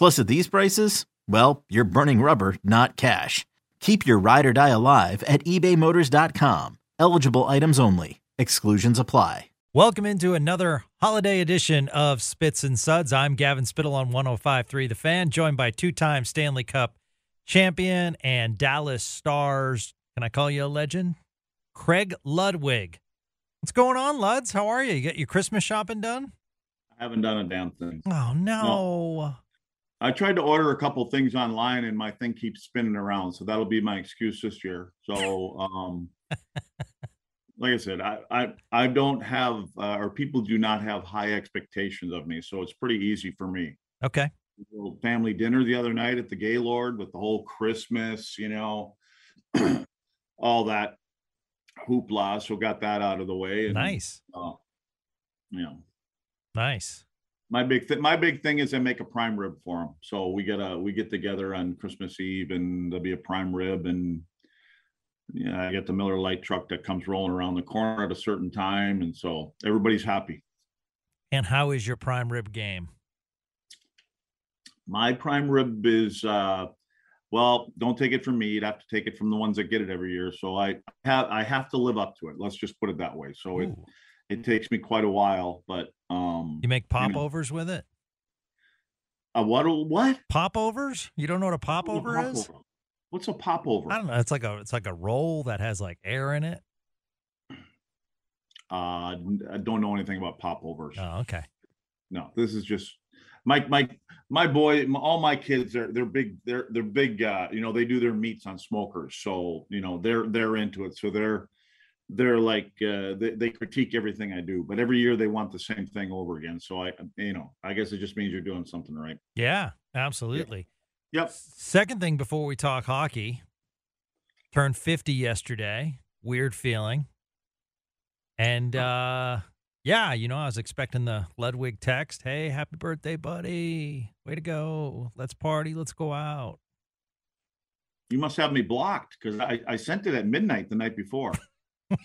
Plus, at these prices, well, you're burning rubber, not cash. Keep your ride or die alive at ebaymotors.com. Eligible items only. Exclusions apply. Welcome into another holiday edition of Spits and Suds. I'm Gavin Spittle on 105.3 The Fan, joined by two-time Stanley Cup champion and Dallas Stars. Can I call you a legend? Craig Ludwig. What's going on, Luds? How are you? You get your Christmas shopping done? I haven't done a damn thing. Oh no. I tried to order a couple things online and my thing keeps spinning around. So that'll be my excuse this year. So um like I said, I I, I don't have uh, or people do not have high expectations of me. So it's pretty easy for me. Okay. Little family dinner the other night at the Gaylord with the whole Christmas, you know, all that hoopla. So got that out of the way. And, Nice. Uh, know, Nice. My big thing my big thing is I make a prime rib for them. So we get a we get together on Christmas Eve and there'll be a prime rib and yeah, I get the Miller Lite truck that comes rolling around the corner at a certain time and so everybody's happy. And how is your prime rib game? My prime rib is uh well, don't take it from me. You'd have to take it from the ones that get it every year. So I have I have to live up to it. Let's just put it that way. So it. It takes me quite a while, but um You make you know, popovers with it? a what what? Popovers? You don't know what a popover What's a is? popover? What's a popover? I don't know. It's like a it's like a roll that has like air in it. Uh, I don't know anything about popovers. Oh, okay. No, this is just my my my boy. m- All my kids are they're big. They're they're big. Uh, you know, they do their meats on smokers, so you know they're they're into it. So they're they're like uh, they they critique everything I do, but every year they want the same thing over again. So I you know I guess it just means you're doing something right. Yeah, absolutely. Yep. Second thing before we talk hockey, turned 50 yesterday. Weird feeling. And uh yeah, you know, I was expecting the Ludwig text, "Hey, happy birthday, buddy. Way to go. Let's party, let's go out." You must have me blocked because I I sent it at midnight the night before.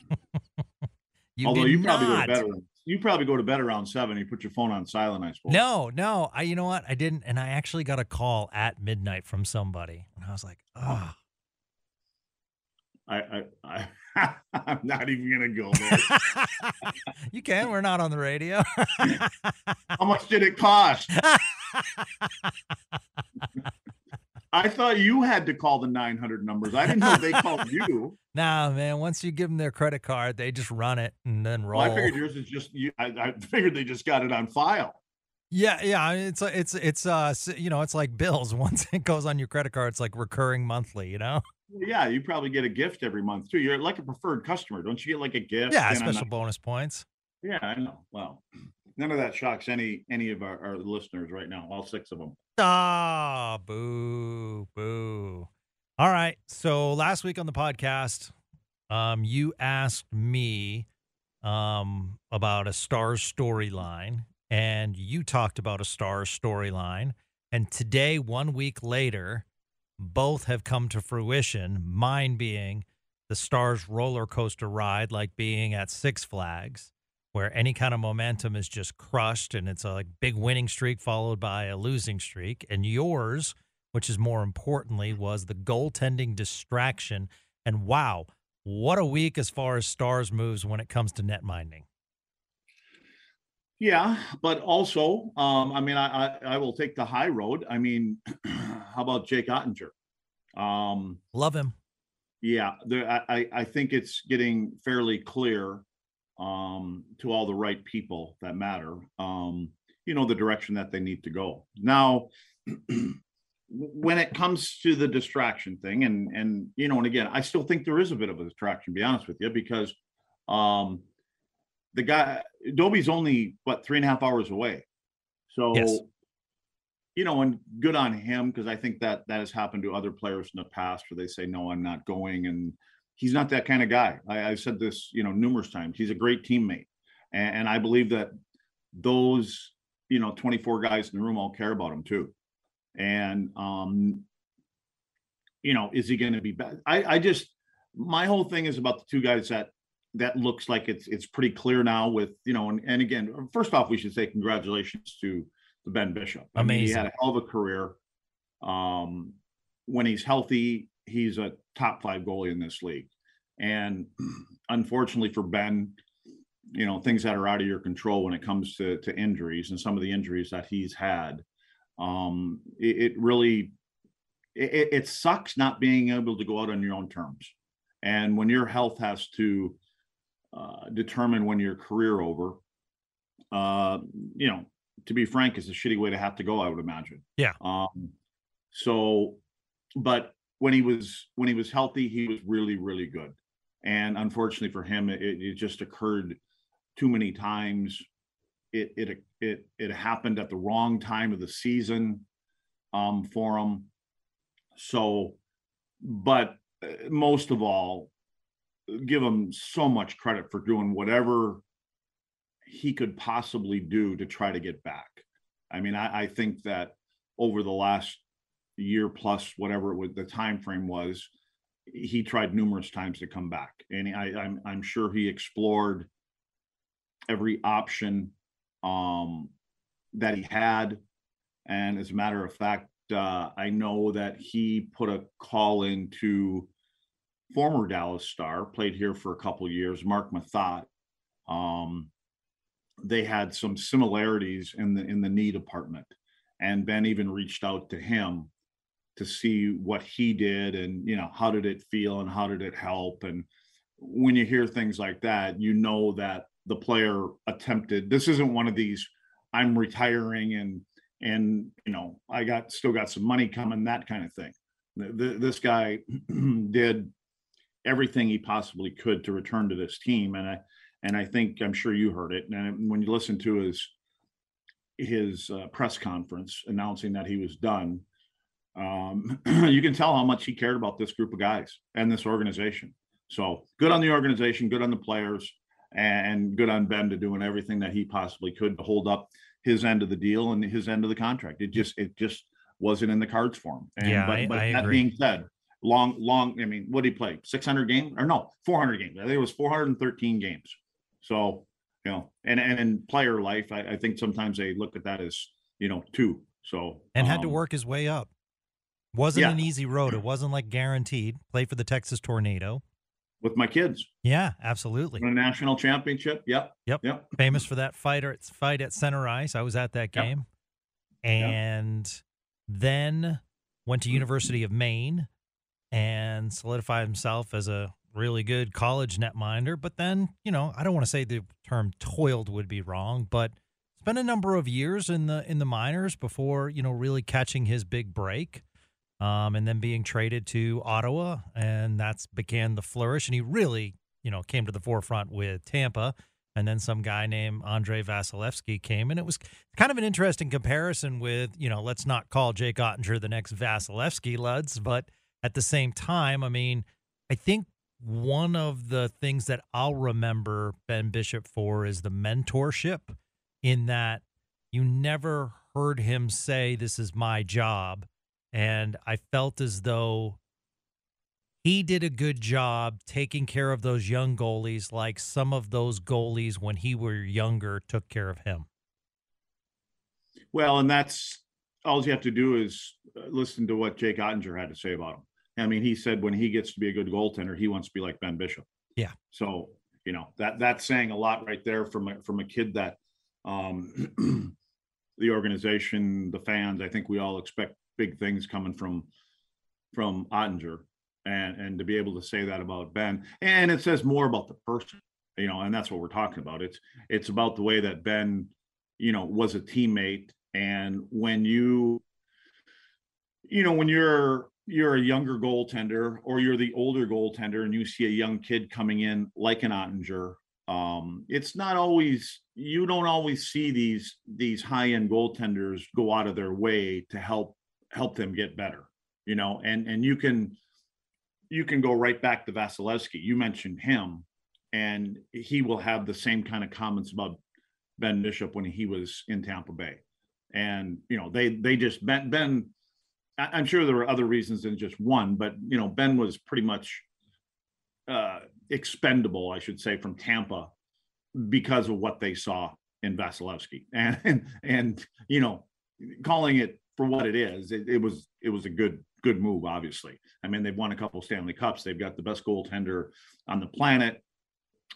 You Although you probably not. go to bed. around- You probably go to bed around seven. You put your phone on silent. I suppose. No, no. I you know what? I didn't and I actually got a call at midnight from somebody. And I was like, "Oh, I I, I I'm not even gonna go there. you can. We're not on the radio. How much did it cost? I thought you had to call the 900 numbers. I didn't know they called you. nah, man. Once you give them their credit card, they just run it and then roll. Well, I figured yours is just you. I, I figured they just got it on file. yeah, yeah. It's it's it's uh you know it's like bills. Once it goes on your credit card, it's like recurring monthly. You know. Yeah, you probably get a gift every month too. You're like a preferred customer, don't you? Get like a gift. Yeah, and special bonus points. Yeah, I know. Well, none of that shocks any any of our, our listeners right now. All six of them. Ah, boo, boo. All right. So last week on the podcast, um, you asked me um about a Stars storyline, and you talked about a Stars storyline. And today, one week later, both have come to fruition. Mine being the Stars roller coaster ride like being at Six Flags, where any kind of momentum is just crushed and it's a like big winning streak followed by a losing streak. And yours, which is more importantly, was the goaltending distraction. And wow, what a week as far as Stars moves when it comes to net minding. Yeah, but also, um, I mean, I, I, I will take the high road. I mean, how about Jake Oettinger? Um, Love him. Yeah, there, I I think it's getting fairly clear um, to all the right people that matter. Um, you know the direction that they need to go. Now, when it comes to the distraction thing, and and you know, and again, I still think there is a bit of a distraction. To be honest with you, because um, the guy Dobie's only what three and a half hours away. So Yes. you know, and good on him because I think that that has happened to other players in the past where they say, "No, I'm not going," and he's not that kind of guy. I, I've said this, you know, numerous times. He's a great teammate, and, and I believe that those, you know, 24 guys in the room all care about him too. And um, you know, is he going to be bad? I, I just, my whole thing is about the two guys that that looks like it's it's pretty clear now with you know, and, and again, first off, we should say congratulations to to Ben Bishop. I mean, he had a hell of a career. Um, when he's healthy, he's a top five goalie in this league. And unfortunately for Ben, you know, things that are out of your control when it comes to to injuries and some of the injuries that he's had, um, it, it really it, it sucks not being able to go out on your own terms. And when your health has to uh, determine when your career over, uh, you know, to be frank, is a shitty way to have to go. I would imagine. Yeah. Um, so, but when he was when he was healthy, he was really really good. And unfortunately for him, it, it just occurred too many times. It it it it happened at the wrong time of the season um, for him. So, but uh, most of all, give him so much credit for doing whatever he could possibly do to try to get back. I mean, I, I think that over the last year plus, whatever it was, the time frame was, he tried numerous times to come back, and I, I'm I'm sure he explored every option um, that he had. And as a matter of fact, uh, I know that he put a call into former Dallas star, played here for a couple years, Marc Methot. Um, they had some similarities in the in the knee department, and Ben even reached out to him to see what he did and you know how did it feel and how did it help? And when you hear things like that you know that the player attempted this isn't one of these i'm retiring and and you know i got still got some money coming that kind of thing. Th- th- this guy did everything he possibly could to return to this team and i and i think i'm sure you heard it and when you listen to his his uh, press conference announcing that he was done um, you can tell how much he cared about this group of guys and this organization. So good on the organization, good on the players, and good on Ben to doing everything that he possibly could to hold up his end of the deal and his end of the contract. It just it just wasn't in the cards for him. And, Yeah, but, I- but I that agree. being said, long long. I mean, what did he play? Six hundred games or no? Four hundred games. I think it was four hundred and thirteen games. So you know, and and in player life, I, I think sometimes they look at that as you know two. So and had to um, work his way up. Wasn't Yeah. an easy road. It wasn't like guaranteed. Played for the Texas Tornado. with my kids. Yeah, absolutely. Won a national championship. Yep. Yep. Yep. Famous for that fighter fight at center ice. I was at that Yep. game. And then went to University of Maine and solidified himself as a really good college netminder. But then, you know, I don't want to say the term toiled would be wrong, but spent a number of years in the in the minors before, you know, really catching his big break. Um, and then being traded to Ottawa, and that's began the flourish. And he really, you know, came to the forefront with Tampa. And then some guy named Andre Vasilevskiy came, and it was kind of an interesting comparison with, you know, let's not call Jake Oettinger the next Vasilevskiy, Luds, but at the same time, I mean, I think one of the things that I'll remember Ben Bishop for is the mentorship, in that you never heard him say, This is my job. And I felt as though he did a good job taking care of those young goalies, like some of those goalies when he were younger took care of him. Well, and that's all you have to do is uh, listen to what Jake Oettinger had to say about him. I mean, he said when he gets to be a good goaltender, he wants to be like Ben Bishop. Yeah. So you know that that's saying a lot right there from a, from a kid that um, the organization, the fans. I think we all expect big things coming from from Oettinger, and and to be able to say that about Ben, and it says more about the person, you know, and that's what we're talking about. It's it's about the way that Ben, you know, was a teammate, and when you, you know, when you're you're a younger goaltender or you're the older goaltender and you see a young kid coming in like an Oettinger, um, it's not always you don't always see these these high end goaltenders go out of their way to help help them get better, you know, and and you can you can go right back to Vasilevskiy. You mentioned him, and he will have the same kind of comments about Ben Bishop when he was in Tampa Bay, and you know they they just Ben Ben I'm sure there were other reasons than just one, but you know, Ben was pretty much uh, expendable, I should say, from Tampa because of what they saw in Vasilevskiy, and and, and you know, calling it for what it is, it, it, was it was a good good move. Obviously, I mean, they've won a couple Stanley Cups. They've got the best goaltender on the planet,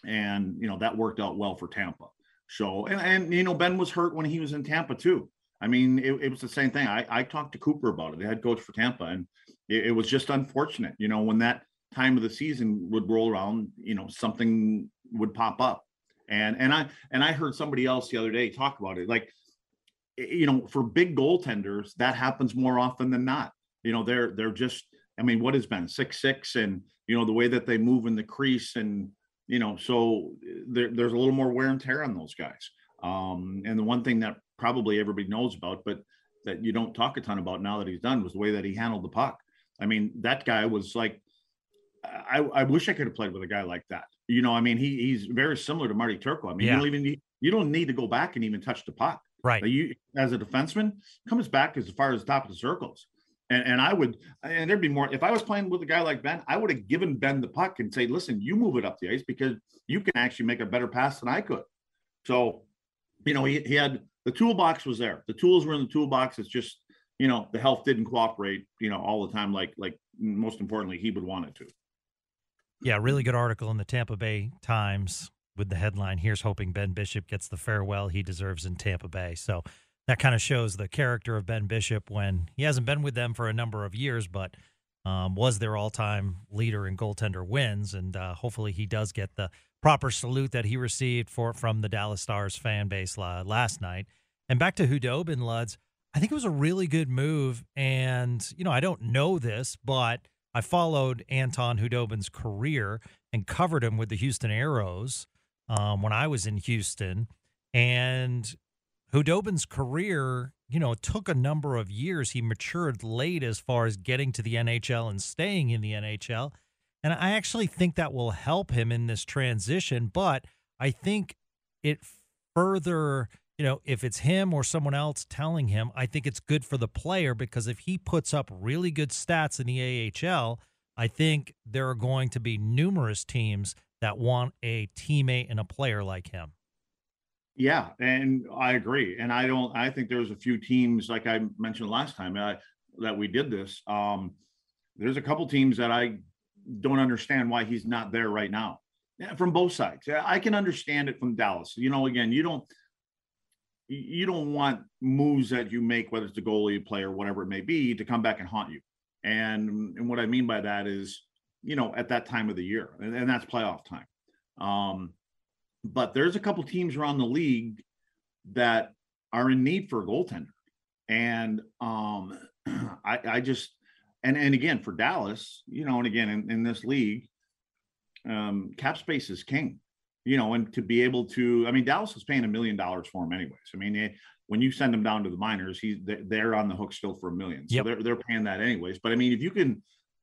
and you know that worked out well for Tampa. So, and, and you know, Ben was hurt when he was in Tampa too. I mean, it, it, was the same thing. I, I talked to Cooper about it, the head coach for Tampa, and it, it, was just unfortunate. You know, when that time of the season would roll around, you know, something would pop up. And and I and I heard somebody else the other day talk about it. Like, you know, for big goaltenders, that happens more often than not. You know, they're they're just. I mean, what has been six six, and you know the way that they move in the crease, and you know, so there, there's a little more wear and tear on those guys. Um, and the one thing that probably everybody knows about, but that you don't talk a ton about now that he's done was the way that he handled the puck. I mean, that guy was like, I, I wish I could have played with a guy like that. You know, I mean, he he's very similar to Marty Turco. I mean, yeah. you don't even need you don't need to go back and even touch the puck. Right. You as a defenseman comes back as far as the top of the circles. And, and I would, and there'd be more. If I was playing with a guy like Ben, I would have given Ben the puck and say, "Listen, you move it up the ice because you can actually make a better pass than I could." So, you know, he, he had the toolbox was there. The tools were in the toolbox. It's just, you know, the health didn't cooperate, you know, all the time, like, like most importantly, he would want it to. Yeah, really good article in the Tampa Bay Times with the headline Here's hoping Ben Bishop gets the farewell he deserves in Tampa Bay. So that kind of shows the character of Ben Bishop when he hasn't been with them for a number of years, but um, was their all time leader in goaltender wins. And uh, hopefully he does get the proper salute that he received for from the Dallas Stars fan base last night. And back to Khudobin, Luds, I think it was a really good move. And, you know, I don't know this, but I followed Anton Khudobin's career and covered him with the Houston Aeros um, when I was in Houston. And Khudobin's career, you know, took a number of years. He matured late as far as getting to the NHL and staying in the NHL. And I actually think that will help him in this transition. But I think it further, you know, if it's him or someone else telling him, I think it's good for the player because if he puts up really good stats in the AHL, I think there are going to be numerous teams that want a teammate and a player like him. Yeah, and I agree. And I don't. I think there's a few teams, like I mentioned last time, uh, that we did this. Um, there's a couple teams that I don't understand why he's not there right now. From both sides. I can understand it from Dallas. You know, again, you don't you don't want moves that you make, whether it's a goalie, player, whatever it may be, to come back and haunt you. And and what I mean by that is, you know, at that time of the year, and, and that's playoff time. Um, but there's a couple teams around the league that are in need for a goaltender, and um, I, I just and and again for Dallas, you know, and again in, in this league, um, cap space is king. You know, and to be able to, I mean, Dallas is paying a million dollars for him anyways. I mean, they, when you send him down to the minors, he's they're on the hook still for a million, so yep. they're they're paying that anyways. But I mean, if you can,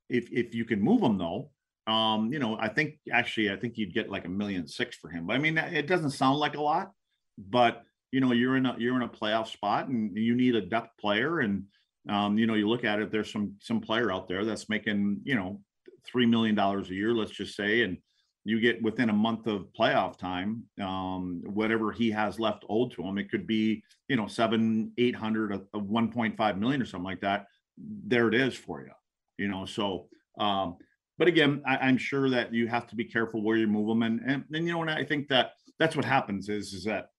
if if you can move him though, um, you know, I think actually, I think you'd get like a million six for him. But I mean, it doesn't sound like a lot, but you know, you're in a you're in a playoff spot, and you need a depth player, and um, you know, you look at it, there's some some player out there that's making, you know, three million dollars a year, let's just say, and you get within a month of playoff time, um, whatever he has left owed to him, it could be, you know, seven, eight hundred, a, a 1.5 million or something like that. There it is for you, you know. So, um, but again, I, am sure that you have to be careful where you move them, and and, and you know, and I think that that's what happens is is that,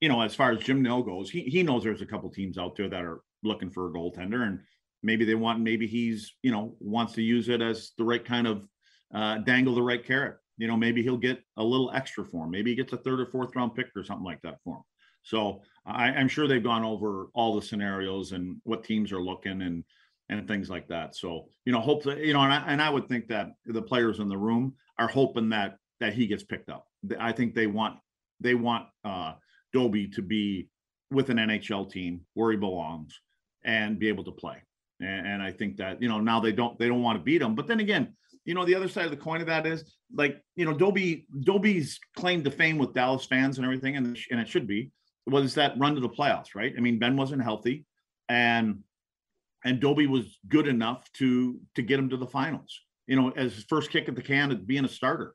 you know, as far as Jim Nill goes, he he knows there's a couple teams out there that are looking for a goaltender, and maybe they want, maybe he's you know wants to use it as the right kind of uh, dangle the right carrot. You know, maybe he'll get a little extra for him. Maybe he gets a third or fourth round pick or something like that for him. So I, am sure they've gone over all the scenarios and what teams are looking and and things like that. So you know, hopefully, you know, and I, and I would think that the players in the room are hoping that that he gets picked up. I think they want they want uh Doby to be with an NHL team where he belongs and be able to play. And, and I think that you know now they don't they don't want to beat him, but then again, you know, the other side of the coin of that is like, you know, Doby, Doby's claim to fame with Dallas fans and everything, and, and it should be, was that run to the playoffs, right? I mean, Ben wasn't healthy and and Doby was good enough to to get him to the finals, you know, as his first kick at the can at being a starter.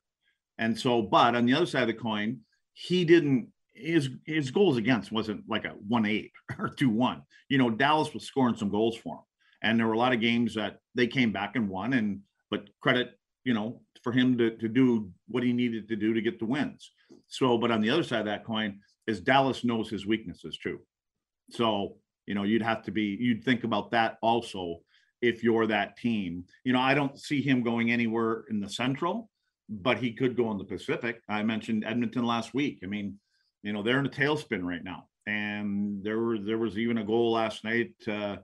And so, but on the other side of the coin, he didn't his his goals against wasn't like a one eight or two one. You know, Dallas was scoring some goals for him. And there were a lot of games that they came back and won. And but credit, you know, for him to, to do what he needed to do to get the wins. So, but on the other side of that coin is Dallas knows his weaknesses too. So, you know, you'd have to be, you'd think about that also if you're that team. You know, I don't see him going anywhere in the central, but he could go in the Pacific. I mentioned Edmonton last week. I mean, you know, they're in a tailspin right now. And there was there was even a goal last night uh,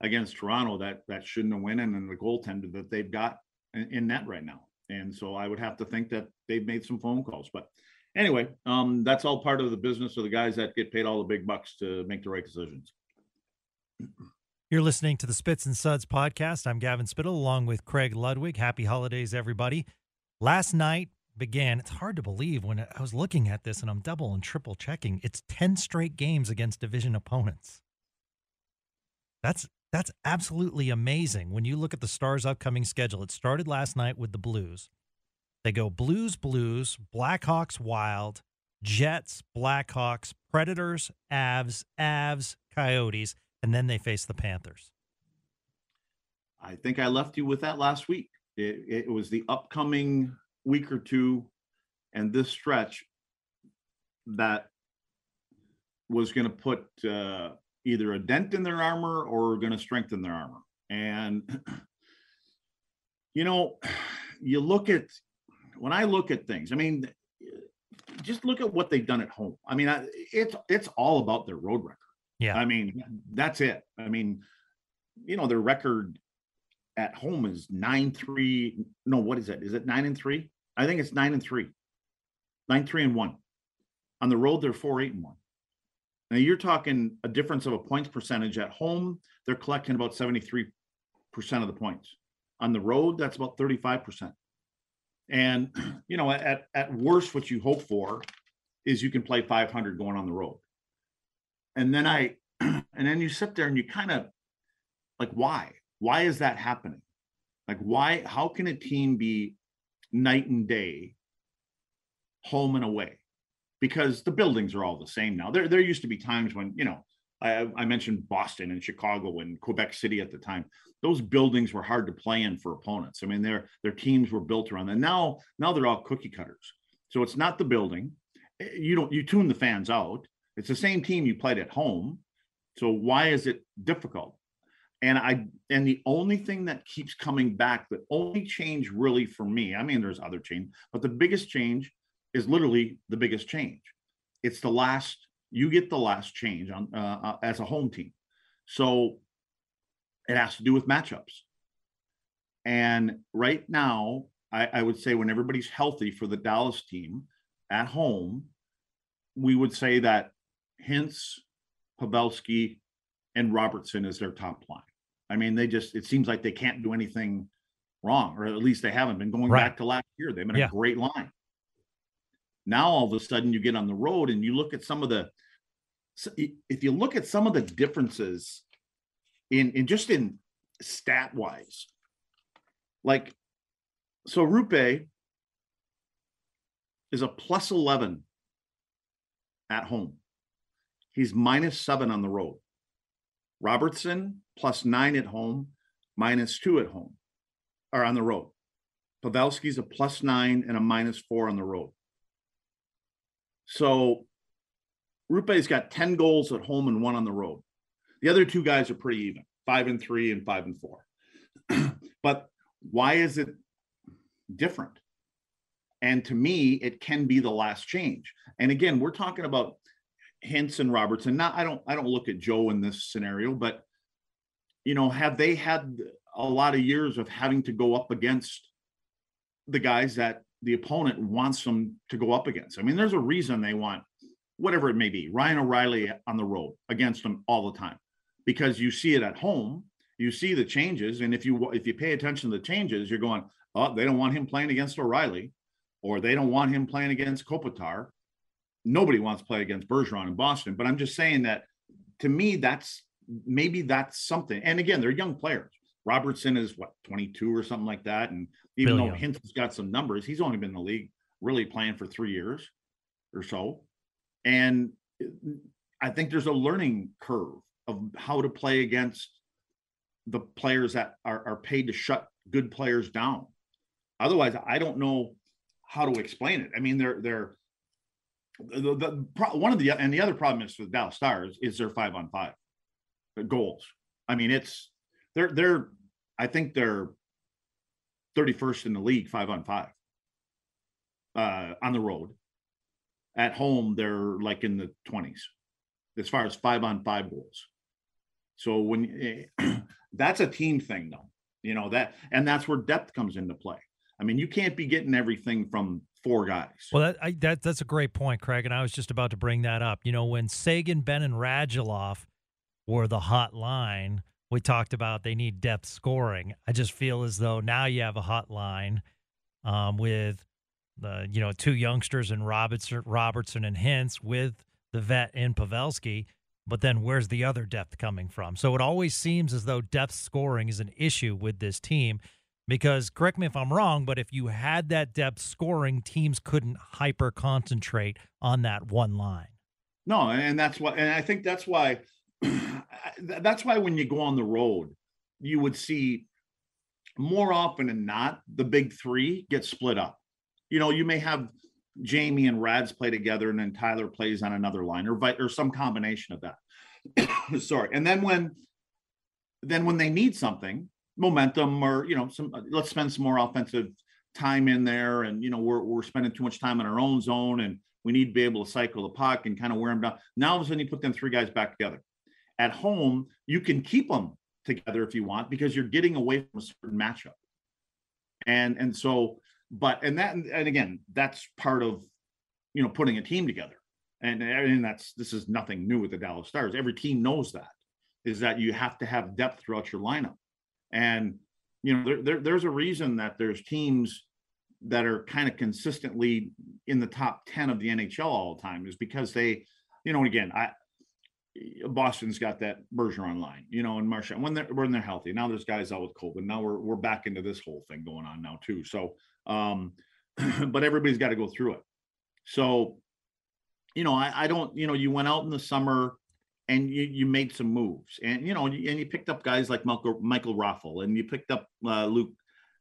against Toronto that that shouldn't have went in, and the goaltender that they've got in, in net right now. And so I would have to think that they've made some phone calls. But anyway, um, that's all part of the business of the guys that get paid all the big bucks to make the right decisions. You're listening to the Spits and Suds podcast. I'm Gavin Spittle along with Craig Ludwig. Happy holidays, everybody. Last night began, it's hard to believe when I was looking at this and I'm double and triple checking. It's 10 straight games against division opponents. That's that's absolutely amazing. When you look at the Stars' upcoming schedule, it started last night with the Blues. They go Blues, Blues, Blackhawks, Wild, Jets, Blackhawks, Predators, Avs, Avs, Coyotes, and then they face the Panthers. I think I left you with that last week. It, it was the upcoming week or two and this stretch that was going to put uh, either a dent in their armor or going to strengthen their armor. And, you know, you look at, when I look at things, I mean, just look at what they've done at home. I mean, it's it's all about their road record. Yeah. I mean, that's it. I mean, you know, their record at home is nine three. No, what is it? Is it nine and three? I think it's nine and three. Nine three and one. On the road, they're four eight and one. Now you're talking a difference of a points percentage at home. They're collecting about 73% of the points. On the road, that's about 35%. And you know, at at worst, what you hope for is you can play 500 going on the road. And then I, and then you sit there and you kind of like, why? Why is that happening? Like, why? How can a team be night and day, home and away? because the buildings are all the same now. There, there used to be times when, you know, I, I, mentioned Boston and Chicago and Quebec City at the time. Those buildings were hard to play in for opponents. I mean, their their teams were built around them. Now, now they're all cookie cutters. So it's not the building. Eh, you don't you tune the fans out. It's the same team you played at home. So why is it difficult? And I and the only thing that keeps coming back, the only change really for me, I mean, there's other change, but the biggest change is literally the biggest change. It's the last, you get the last change on uh, uh, as a home team. So it has to do with matchups. And right now, I, I would say when everybody's healthy for the Dallas team at home, we would say that Hintz, Pavelski, and Robertson is their top line. I mean, they just, it seems like they can't do anything wrong, or at least they haven't been going right. back to last year. They've been yeah. a great line. Now all of a sudden you get on the road and you look at some of the if you look at some of the differences in in just in stat wise, like So Roope is a plus 11 at home. He's minus seven on the road. Robertson plus nine at home, minus two at home or on the road. Pavelski's a plus nine and a minus four on the road. So Roope's got 10 goals at home and one on the road. The other two guys are pretty even, five and three and five and four. but why is it different? And to me, it can be the last change. And again, we're talking about And Robertson. Not I don't I don't look at Joe in this scenario, but you know, have they had a lot of years of having to go up against the guys that the opponent wants them to go up against? I mean, there's a reason they want whatever it may be, Ryan O'Reilly on the road against them all the time, because you see it at home, you see the changes, and if you if you pay attention to the changes, you're going, oh, they don't want him playing against O'Reilly, or they don't want him playing against Kopitar. Nobody wants to play against Bergeron in Boston, but I'm just saying that to me, that's maybe that's something. And again, they're young players. Robertson is what 22 or something like that, and even though Hinton's got some numbers, he's only been in the league really playing for three years or so. And uh, I think there's a learning curve of how to play against the players that are, are paid to shut good players down. Otherwise, I don't know how to explain it. I mean, they're they're the, the, one of the and the other problem is the Dallas Stars is their five on five goals. I mean, it's they're they're I think they're 31st in the league five on five uh, on the road. At home, they're like in the 20s as far as five on five goals. So when that's a team thing, though, you know that, and that's where depth comes into play. I mean, you can't be getting everything from four guys. Well, that, I, that that's a great point, Craig, and I was just about to bring that up. You know, when Seguin, Benn, and Radulov were the hot line, we talked about they need depth scoring. I just feel as though now you have a hot line um, with the you know two youngsters and Robertson, Robertson and Hintz with the vet in Pavelski. But then where's the other depth coming from? So it always seems as though depth scoring is an issue with this team because correct me if I'm wrong, but if you had that depth scoring, teams couldn't hyper concentrate on that one line. No, and that's why, and I think that's why, that's why when you go on the road, you would see more often than not the big three get split up you know, you may have Jamie and Rads play together and then Tyler plays on another line or or some combination of that. Sorry. And then when then when they need something, momentum or you know, some uh, let's spend some more offensive time in there and you know, we're we're spending too much time in our own zone and we need to be able to cycle the puck and kind of wear them down. Now all of a sudden you put them three guys back together. At home, you can keep them together if you want because you're getting away from a certain matchup. And and so but and that and again that's part of you know putting a team together and and that's this is nothing new with the dallas stars every team knows that is that you have to have depth throughout your lineup and you know there, there there's a reason that there's teams that are kind of consistently in the top 10 of the nhl all the time is because they you know again i Boston's got that Bergeron line, you know, and Marchand when they're when they're healthy. Now there's guys out with COVID. Now we're we're back into this whole thing going on now too. So um, but everybody's got to go through it. So, you know, I, I don't, you know, you went out in the summer and you, you made some moves and, you know, and you, picked up guys like Michael, Michael Raffl and you picked up uh, Luke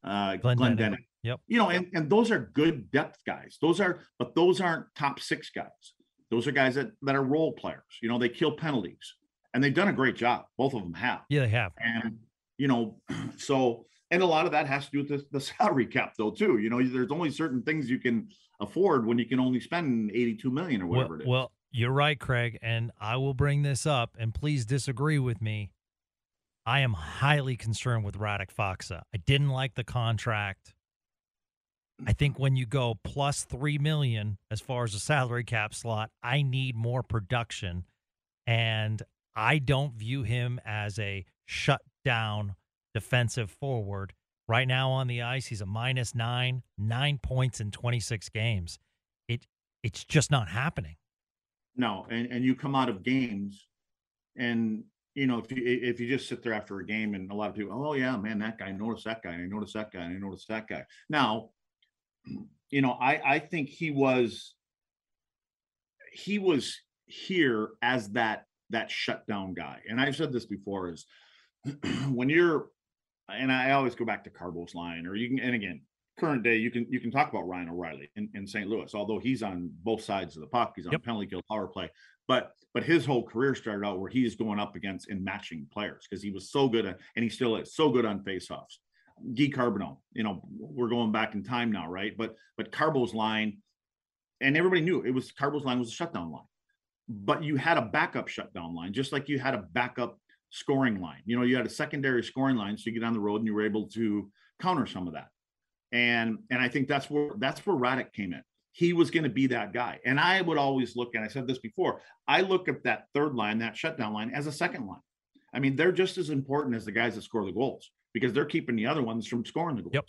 uh, Glenn, Glenn Yep. You know, and, and those are good depth guys. Those are, but those aren't top six guys. Those are guys that, that are role players. You know, they kill penalties and they've done a great job. Both of them have. Yeah, they have. And, you know, so and a lot of that has to do with the, the, salary cap though too you know there's only certain things you can afford when you can only spend 82 million or whatever well, it is well you're right craig and i will bring this up and please disagree with me i am highly concerned with radek Faksa. i didn't like the contract i think when you go plus 3 million as far as a salary cap slot i need more production and i don't view him as a shut down defensive forward. Right now on the ice, he's a minus nine, nine points in 26 games. It it's just not happening. No, and and you come out of games, and you know, if you if you just sit there after a game and a lot of people, oh yeah, man, that guy, noticed that guy, and I noticed that guy, and I noticed that guy. Now, you know, I I think he was he was here as that that shutdown guy. And I've said this before is when you're and I always go back to Carbo's line, or you can and again, current day, you can you can talk about Ryan O'Reilly in, in St. Louis, although he's on both sides of the puck, he's on yep. penalty kill power play. But but his whole career started out where he's going up against and matching players because he was so good at and he still is so good on faceoffs. Guy Carbonneau, you know, we're going back in time now, right? But but Carbo's line, and everybody knew it was Carbo's line was a shutdown line. But you had a backup shutdown line, just like you had a backup scoring line. You know, you had a secondary scoring line, so you get on the road and you were able to counter some of that. And and I think that's where that's where Radek came in he was going to be that guy. And I would always look, and I said this before, I look at that third line, that shutdown line, as a second line. I mean, they're just as important as the guys that score the goals because they're keeping the other ones from scoring the goals. Yep.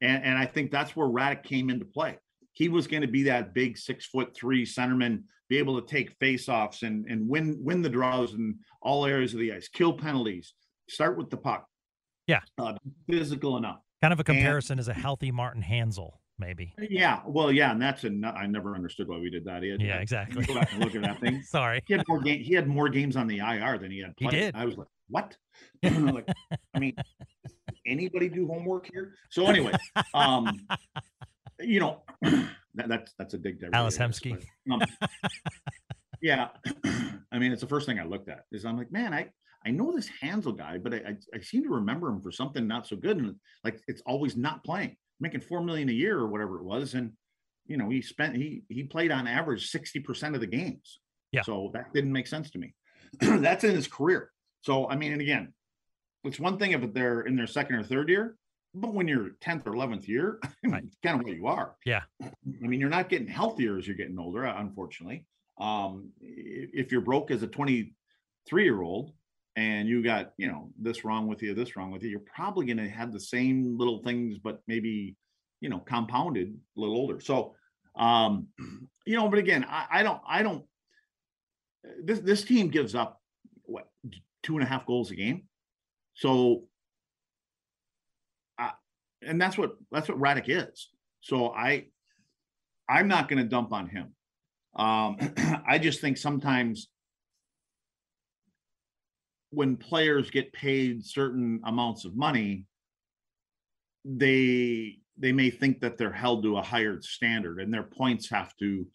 And, and I think that's where Radek came into play. He was going to be that big six foot three centerman, be able to take faceoffs and and win win the draws in all areas of the ice, kill penalties, start with the puck. Yeah, uh, physical enough. Kind of a comparison and, as a healthy Martin Hanzal maybe. Yeah, well, yeah, and that's a. I never understood why we did that. Had, yeah, exactly. Go back and look at that thing. Sorry, he had more game. He had more games on the IR than he had. Played. He did. I was like, what? like, I mean, anybody do homework here? So anyway, um, you know, that, that's that's a big. difference. Ales Hemsky. Um, yeah, I mean, it's the first thing I looked at. Is I'm like, man, I I know this Hanzal guy, but I, I, I seem to remember him for something not so good, and like it's always not playing making four million a year or whatever it was, and you know he spent he he played on average sixty percent of the games. Yeah. So that didn't make sense to me. That's in his career. So I mean, and again, it's one thing if they're in their second or third year, but when you're tenth or eleventh year, right. it's kind of what you are. Yeah. I mean, you're not getting healthier as you're getting older, unfortunately. Um, if you're broke as a 23 year old, and you got you know this wrong with you this wrong with you you're probably going to have the same little things but maybe you know compounded a little older. So um you know but again i, I don't i don't this this team gives up what two and a half goals a game? So uh, and that's what that's what Radek is. So i i'm not going to dump on him. Um i just think sometimes when players get paid certain amounts of money, they they may think that they're held to a higher standard and their points have to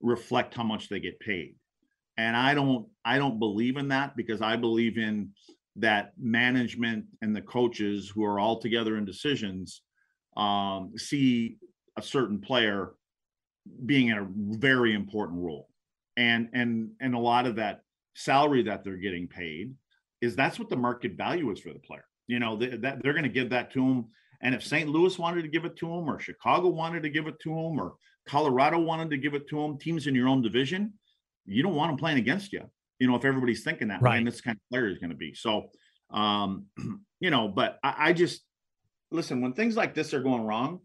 reflect how much they get paid. And I don't I don't believe in that because I believe in that management and the coaches who are all together in decisions um, see a certain player being in a very important role and and and a lot of that salary that they're getting paid is that's what the market value is for the player. You know, they, that they're going to give that to him. And if St. Louis wanted to give it to him, or Chicago wanted to give it to him, or Colorado wanted to give it to him, teams in your own division, you don't want them playing against you. You know, if everybody's thinking that right. way, and this kind of player is going to be. So, um, you know, but I, I just listen when things like this are going wrong.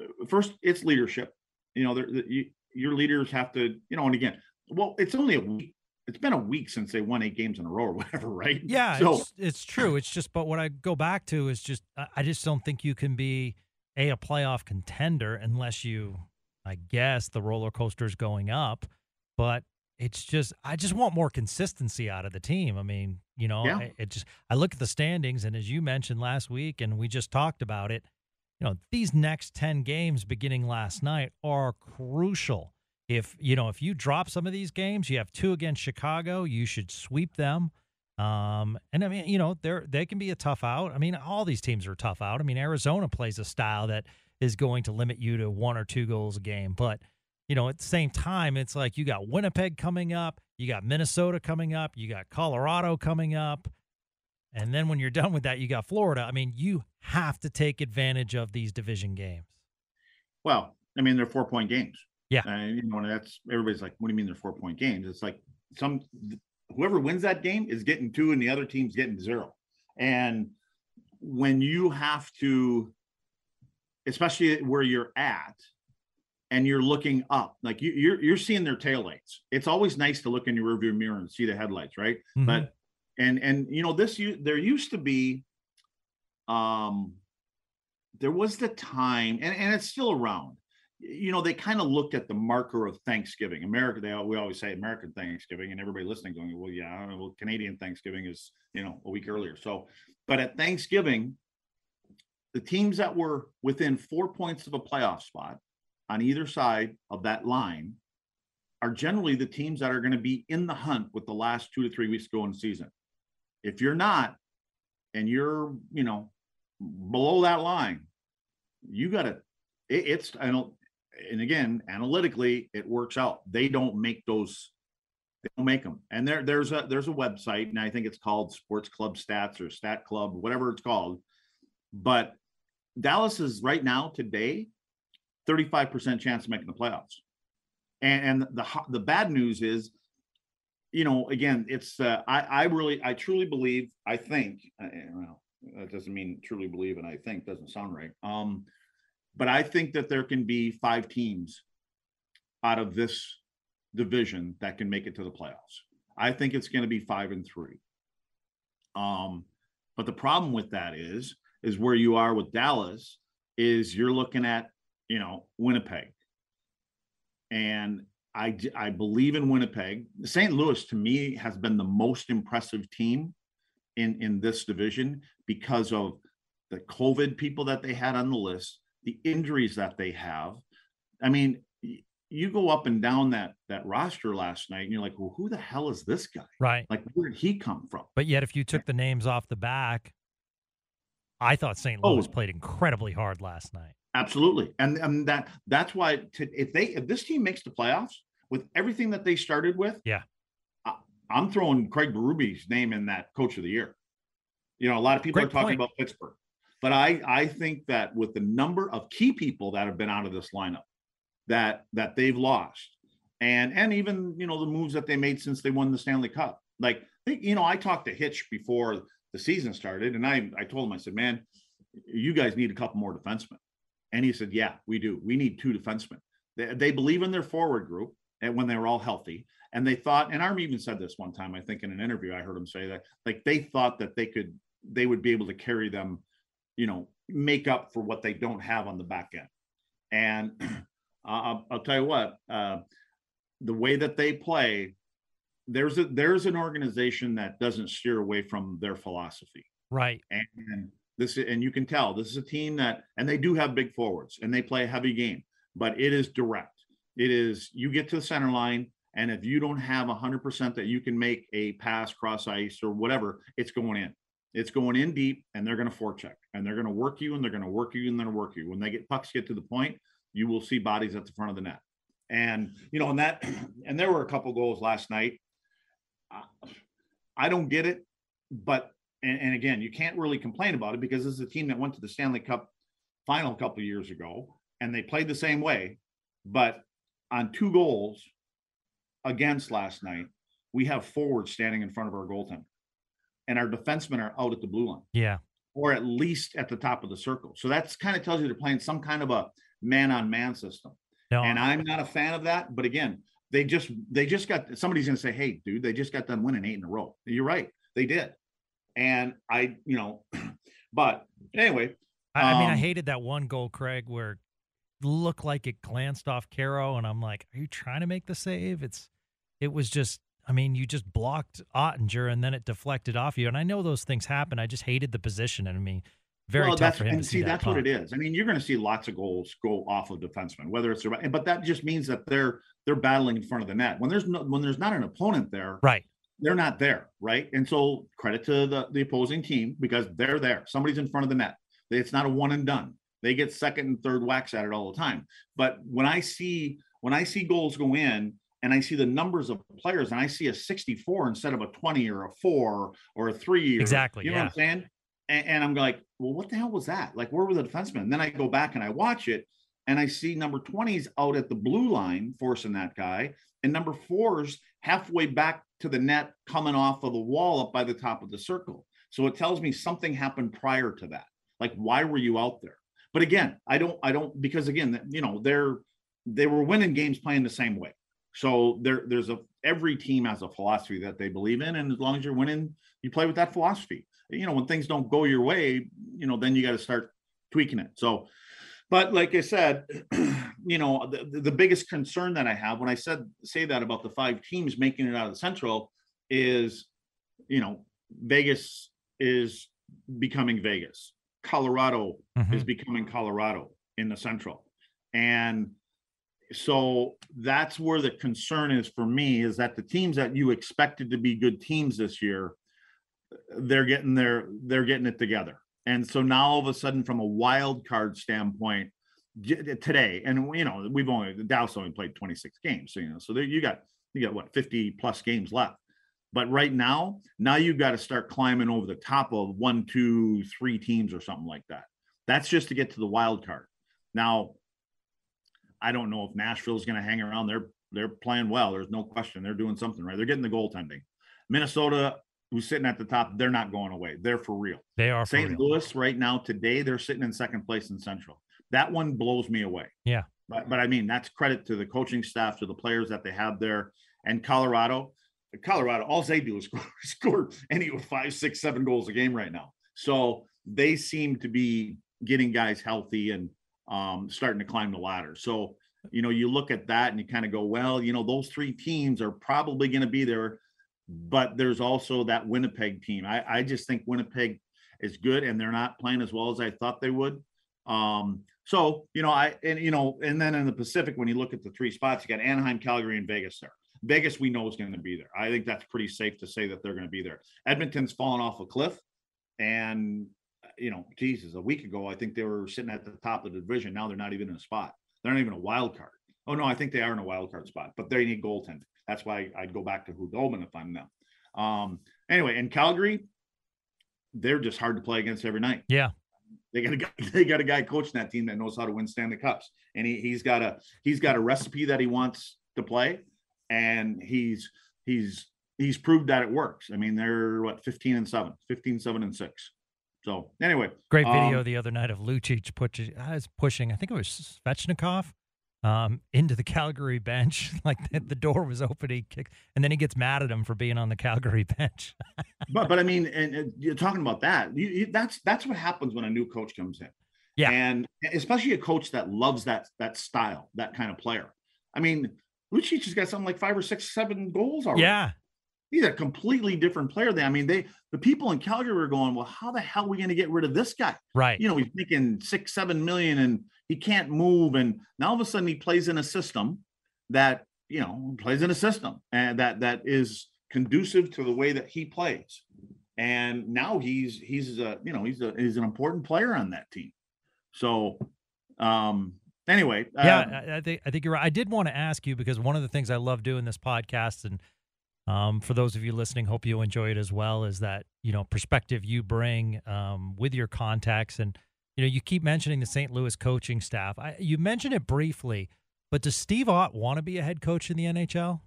Uh, first, it's leadership. You know, you, your leaders have to, you know, and again, well, it's only a week it's been a week since they won eight games in a row or whatever, right? Yeah, so, it's, it's true. It's just, but what I go back to is just, I just don't think you can be a a playoff contender unless you, I guess, the roller coaster is going up. But it's just, I just want more consistency out of the team. I mean, you know, yeah. it just, I look at the standings, and as you mentioned last week, and we just talked about it, you know, these next ten games beginning last night are crucial if you know if you drop some of these games, you have two against Chicago, you should sweep them. Um, and I mean, you know, they're they can be a tough out. I mean, all these teams are tough out. I mean, Arizona plays a style that is going to limit you to one or two goals a game, but you know, at the same time, it's like you got Winnipeg coming up, you got Minnesota coming up, you got Colorado coming up. And then when you're done with that, you got Florida. I mean, you have to take advantage of these division games. Well, I mean, they're four point games. Yeah. And you know, and that's everybody's like, what do you mean they're four point games? It's like some whoever wins that game is getting two and the other team's getting zero. And when you have to, especially where you're at, and you're looking up, like you, are you're, you're seeing their taillights. It's always nice to look in your rearview mirror and see the headlights, right? Mm-hmm. But and and you know this you there used to be um there was the time and, and it's still around you know they kind of looked at the marker of thanksgiving. America they we always say american thanksgiving and everybody listening going well yeah well canadian thanksgiving is you know a week earlier. So but at thanksgiving the teams that were within four points of a playoff spot on either side of that line are generally the teams that are going to be in the hunt with the last two to three weeks to go in the season. If you're not, and you're, you know, below that line, you got to, it, it's, I don't, and again, analytically, it works out. They don't make those, they don't make them. And there, there's a, there's a website, and I think it's called Sports Club Stats or Stat Club, whatever it's called. But Dallas is right now today, 35% chance of making the playoffs. And, and the the bad news is you know, again, it's uh, I I really I truly believe I think uh, well that doesn't mean truly believe and I think doesn't sound right. Um, but I think that there can be five teams out of this division that can make it to the playoffs. I think it's going to be five and three. Um, but the problem with that is is where you are with Dallas is you're looking at you know Winnipeg and I, I believe in Winnipeg. St. Louis to me has been the most impressive team in in this division because of the COVID people that they had on the list, the injuries that they have. I mean, you go up and down that that roster last night, and you're like, well, who the hell is this guy? Right. Like, where did he come from? But yet, if you took the names off the back, I thought St. Oh. Louis oh. played incredibly hard last night. Absolutely, and and that that's why to, if they if this team makes the playoffs with everything that they started with, yeah, I, am throwing Craig Berube's name in that Coach of the Year. You know, a lot of people Great are talking point. about Pittsburgh, but I I think that with the number of key people that have been out of this lineup, that that they've lost, and and even you know the moves that they made since they won the Stanley Cup, like you know I talked to Hitch before the season started, and I I told him I said, man, you guys need a couple more defensemen. And he said, Yeah, we do. We need two defensemen. They, they believe in their forward group and when they were all healthy. And they thought, and Arm even said this one time, I think in an interview, I heard him say that, like they thought that they could, they would be able to carry them, you know, make up for what they don't have on the back end. And I'll, I'll, tell you what, uh, the way that they play, there's a there's an organization that doesn't steer away from their philosophy. Right. And, and this and you can tell this is a team that and they do have big forwards and they play a heavy game, but it is direct. It is you get to the center line and if you don't have 100% that you can make a pass cross ice or whatever, it's going in. It's going in deep and they're going to forecheck and they're going to work you and they're going to work you and then work you. When they get pucks get to the point, you will see bodies at the front of the net. And you know, and that and there were a couple goals last night. I don't get it, but and, and, again, you can't really complain about it because this is a team that went to the Stanley Cup final a couple years ago and they played the same way. But on two goals against last night, we have forwards standing in front of our goaltender, and our defensemen are out at the blue line. Yeah. Or at least at the top of the circle. So that's kind of tells you they're playing some kind of a man on man system. No. And I'm not a fan of that. But again, they just they just got somebody's gonna say, Hey, dude, they just got done winning eight in a row. You're right. They did. And I, you know, but anyway. I, I mean, I um hated that one goal, Craig, where looked like it glanced off Caro, and I'm like, are you trying to make the save? It's it was just I mean, you just blocked Oettinger and then it deflected off you. And I know those things happen. I just hated the position. And I mean, very well, tough for him and to see, see that's what it is. I mean, you're going to see lots of goals go off of defensemen, whether it's but that just means that they're they're battling in front of the net. When there's no when there's not an opponent there, right? they're not there, right? And so credit to the, the opposing team because they're there. Somebody's in front of the net. It's not a one and done. They get second and third whacks at it all the time. But when I see when I see goals go in and I see the numbers of players and I see a 64 instead of a 20 or a four or a three. Or, exactly. You know yeah. what I'm saying? And, and, I'm like, well, what the hell was that? Like, where were the defensemen? And then I go back and I watch it and I see number 20s out at the blue line forcing that guy. And number fours halfway back to the net coming off of the wall up by the top of the circle. So it tells me something happened prior to that. Like, why were you out there? But again, I don't, I don't, because again, you know, they're, they were winning games playing the same way. So there, there's a every team has a philosophy that they believe in, and as long as you're winning, you play with that philosophy. You know, when things don't go your way, you know, then you got to start tweaking it. So, but like I said, you know, the, the biggest concern that I have when I said say that about the five teams making it out of the Central is, you know, Vegas is becoming Vegas. Colorado mm-hmm. is becoming Colorado in the Central, and so that's where the concern is for me is that the teams that you expected to be good teams this year they're getting their they're getting it together. And so now all of a sudden from a wild card standpoint today and you know we've only the dallas only played 26 games so you know so there, you got you got what 50 plus games left. But right now now you've got to start climbing over the top of one two three teams or something like that. That's just to get to the wild card. Now I don't know if Nashville's going to hang around. They're they're playing well. There's no question. They're doing something right. They're getting the goaltending. Minnesota, who's sitting at the top, they're not going away. They're for real. They are. St. Louis right now today, they're sitting in second place in Central. That one blows me away. Yeah. But but I mean that's credit to the coaching staff, to the players that they have there, and Colorado. Colorado, all they do is score, score any five, six, seven goals a game right now. So they seem to be getting guys healthy and um, starting to climb the ladder. So, you know, you look at that and you kind of go, well, you know, those three teams are probably going to be there, but there's also that Winnipeg team. I, I just think Winnipeg is good and they're not playing as well as I thought they would. Um, so, you know, I, and, you know, and then in the Pacific, when you look at the three spots, you got Anaheim, Calgary, and Vegas there. Vegas, we know is going to be there. I think that's pretty safe to say that they're going to be there. Edmonton's fallen off a cliff, and you know, Jesus, a week ago, I think they were sitting at the top of the division. Now they're not even in a spot. They're not even a wild card. Oh no, I think they are in a wild card spot, but they need goaltending. That's why I'd go back to Khudobin if I'm them. Um, anyway, in Calgary, they're just hard to play against every night. Yeah. They got a guy, they got a guy coaching that team that knows how to win Stanley Cups. And he, he's got a he's got a recipe that he wants to play. And he's he's he's proved that it works. I mean, they're what 15 and 7, 15, 7 and 6. So anyway, great video um, the other night of Lucic pushing, I was pushing, I think it was Svechnikov um, into the Calgary bench. like the, the, door was open, he kicked, and then he gets mad at him for being on the Calgary bench. but but I mean, and, and, you're talking about that. You, you, that's that's what happens when a new coach comes in. Yeah, and especially a coach that loves that that style, that kind of player. I mean, Lucic has got something like five or six, seven goals already. Yeah, he's a completely different player than I mean, they the people in Calgary were going, Well, how the hell are we going to get rid of this guy? Right. You know, he's making six, seven million and he can't move. And now all of a sudden he plays in a system that, you know, plays in a system and that that is conducive to the way that he plays. And now he's he's a you know he's a he's an important player on that team. So um anyway yeah um, I, I think i think you're right i did want to ask you because one of the things i love doing this podcast and um, for those of you listening, hope you enjoy it as well. Is that you know perspective you bring um, with your contacts, and you know you keep mentioning the St. Louis coaching staff. I, you mentioned it briefly, but does Steve Ott want to be a head coach in the NHL?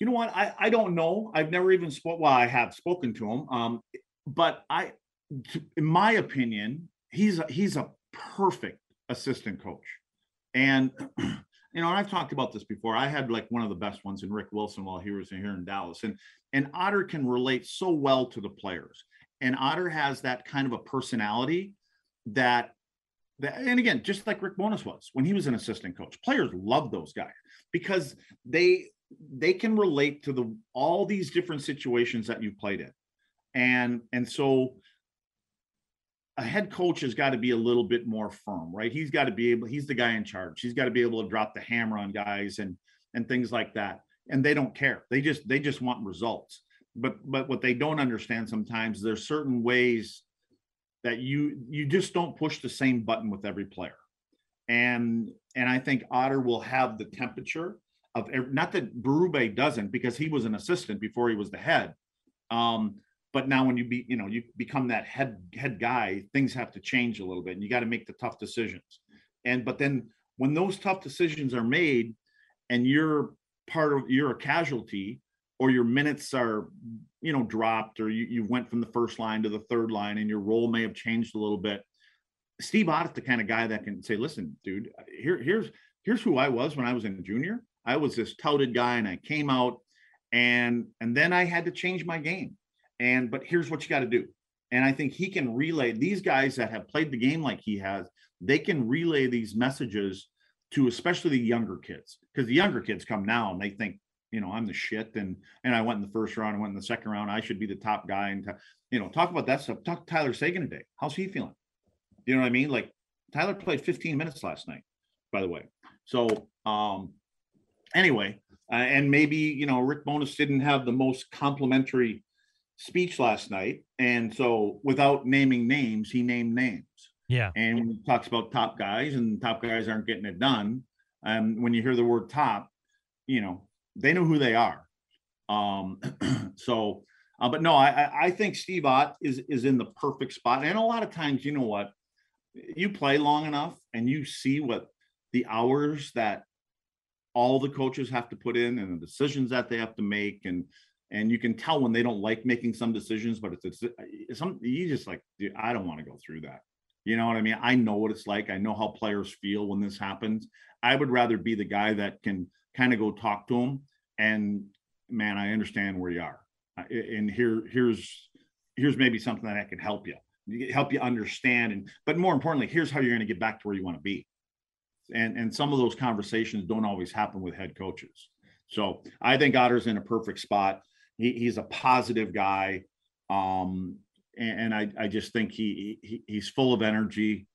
You know what? I, I don't know. I've never even spoke. Well, I have spoken to him, um, but I, in my opinion, he's a, he's a perfect assistant coach, and you know, and I've talked about this before. I had like one of the best ones in Rick Wilson while he was here in Dallas, and and Otter can relate so well to the players, and Otter has that kind of a personality that that, and again, just like Rick Bowness was when he was an assistant coach, players love those guys because they they can relate to the all these different situations that you've played in, and and so a head coach has got to be a little bit more firm, right? He's got to be able, he's the guy in charge. He's got to be able to drop the hammer on guys and and things like that. And they don't care. They just they just want results. But but what they don't understand sometimes there's certain ways that you you just don't push the same button with every player. And and I think Otter will have the temperature of not that Berube doesn't because he was an assistant before he was the head. Um, but now when you be you know you become that head head guy things have to change a little bit and you got to make the tough decisions and but then when those tough decisions are made and you're part of you're a casualty or your minutes are you know dropped or you, you went from the first line to the third line and your role may have changed a little bit steve Ott is the kind of guy that can say listen dude here here's here's who i was when i was in junior I was this touted guy and I came out and and then I had to change my game. And but here's what you got to do. And I think he can relay these guys that have played the game like he has, they can relay these messages to especially the younger kids because the younger kids come now and they think, you know, I'm the shit and and I went in the first round, I went in the second round, I should be the top guy and you know, talk about that stuff. Talk Tyler Seguin today. How's he feeling? You know what I mean? Like Tyler played 15 minutes last night, by the way. So um anyway, uh, and maybe you know Rick Bowness didn't have the most complimentary speech last night, and so without naming names, he named names. Yeah. And he talks about top guys and top guys aren't getting it done, um, when you hear the word top, you know they know who they are. Um, so, uh, but no, I I think Steve Ott is is in the perfect spot, and a lot of times, you know what, you play long enough and you see what the hours that all the coaches have to put in and the decisions that they have to make and and you can tell when they don't like making some decisions but it's, it's some you just like i don't want to go through that. You know what i mean? I know what it's like. I know how players feel when this happens. I would rather be the guy that can kind of go talk to them and man i understand where you are. And here here's here's maybe something that i can help you help you understand and but more importantly here's how you're going to get back to where you want to be. And and some of those conversations don't always happen with head coaches. So I think Otter's in a perfect spot. He, he's a positive guy, um, and, and I I just think he, he he's full of energy.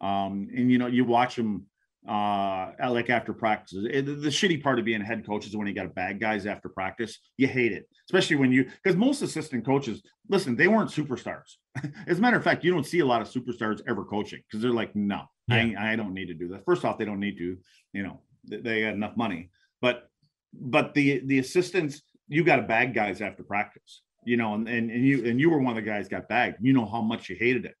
Um, and you know you watch him uh like after practices. It, the shitty part of being a head coach is when you got bad guys after practice. You hate it especially when you because most assistant coaches listen they weren't superstars. As a matter of fact you don't see a lot of superstars ever coaching because they're like no yeah. I, I don't need to do that. First off they don't need to you know they got enough money. But but the the assistants you got to bag guys after practice you know and, and and you and you were one of the guys got bagged. You know how much you hated it.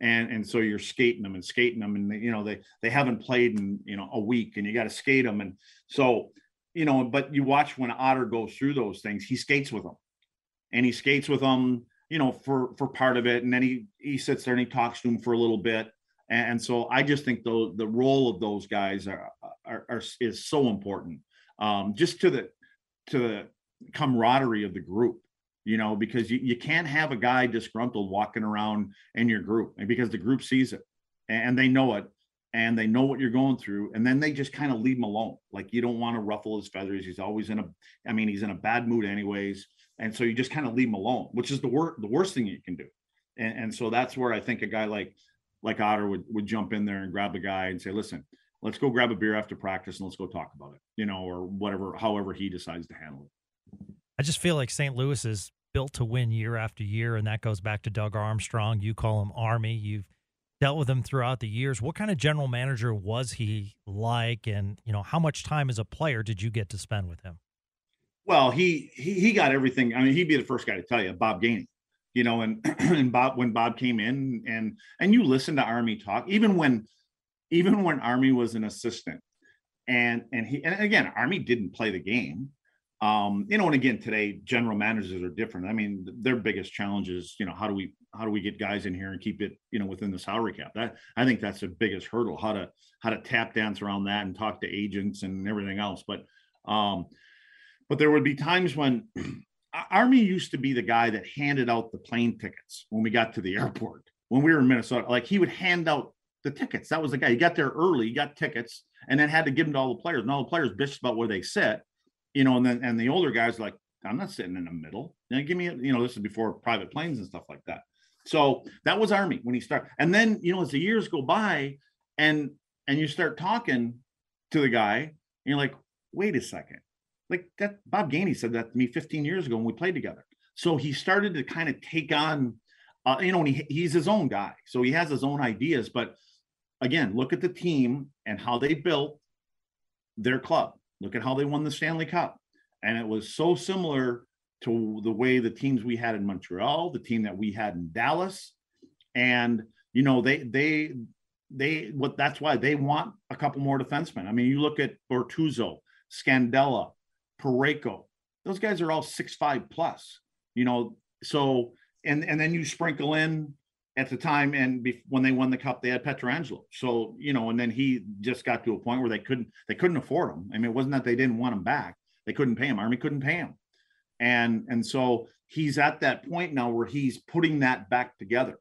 And and so you're skating them and skating them and you know they they haven't played in you know a week and you got to skate them. And so you know but you watch when otter goes through those things he skates with them and he skates with them you know for for part of it. And then he he sits there and he talks to him for a little bit. And, and so i just think the the role of those guys are, are, are is so important. Um just to the to the camaraderie of the group you know, because you, you can't have a guy disgruntled walking around in your group because the group sees it and they know it and they know what you're going through and then they just kind of leave him alone. Like you don't want to ruffle his feathers. He's always in a i mean he's in a bad mood anyways and so you just kind of leave him alone which is the worst the worst thing you can do. And, and so that's where i think a guy like like otter would would jump in there and grab a guy and say listen let's go grab a beer after practice and let's go talk about it you know or whatever however he decides to handle it I just feel like St. Louis is built to win year after year, and that goes back to Doug Armstrong. You call him Army. You've dealt with him throughout the years. What kind of general manager was he like, and you know how much time as a player did you get to spend with him? Well, he he, he got everything. I mean, he'd be the first guy to tell you, Bob Gainey. You know, and and Bob when Bob came in and and you listen to Army talk, even when even when Army was an assistant, and and he and again, Army didn't play the game um you know and again today general managers are different. I mean their biggest challenge is you know how do we how do we get guys in here and keep it you know within the salary cap? That i think that's the biggest hurdle how to how to tap dance around that and talk to agents and everything else. But um but there would be times when army used to be the guy that handed out the plane tickets when we got to the airport when we were in minnesota. Like he would hand out the tickets. That was the guy. He got there early he got tickets and then had to give them to all the players. And all the players bitched about where they sit you know, and then and the older guys like, I'm not sitting in the middle. Know, give me, a, you know, this is before private planes and stuff like that. So that was Army when he started. And then, you know, as the years go by and and you start talking to the guy, and you're like, wait a second. Like that Bob Gainey said that to me 15 years ago when we played together. So he started to kind of take on uh, you know, and he, he's his own guy. So he has his own ideas. But again, look at the team and how they built their club. Look at how they won the Stanley Cup. And it was so similar to the way the teams we had in Montreal, the team that we had in Dallas. And, you know, they, they, they, what that's why they want a couple more defensemen. I mean, you look at Bortuzzo, Scandella, Parayko, those guys are all six five plus, you know. So, and, and then you sprinkle in at the time and be, when they won the cup they had Pietrangelo. So, you know, and then he just got to a point where they couldn't they couldn't afford him. I mean, it wasn't that they didn't want him back. They couldn't pay him. Army couldn't pay him. And and so he's at that point now where he's putting that back together.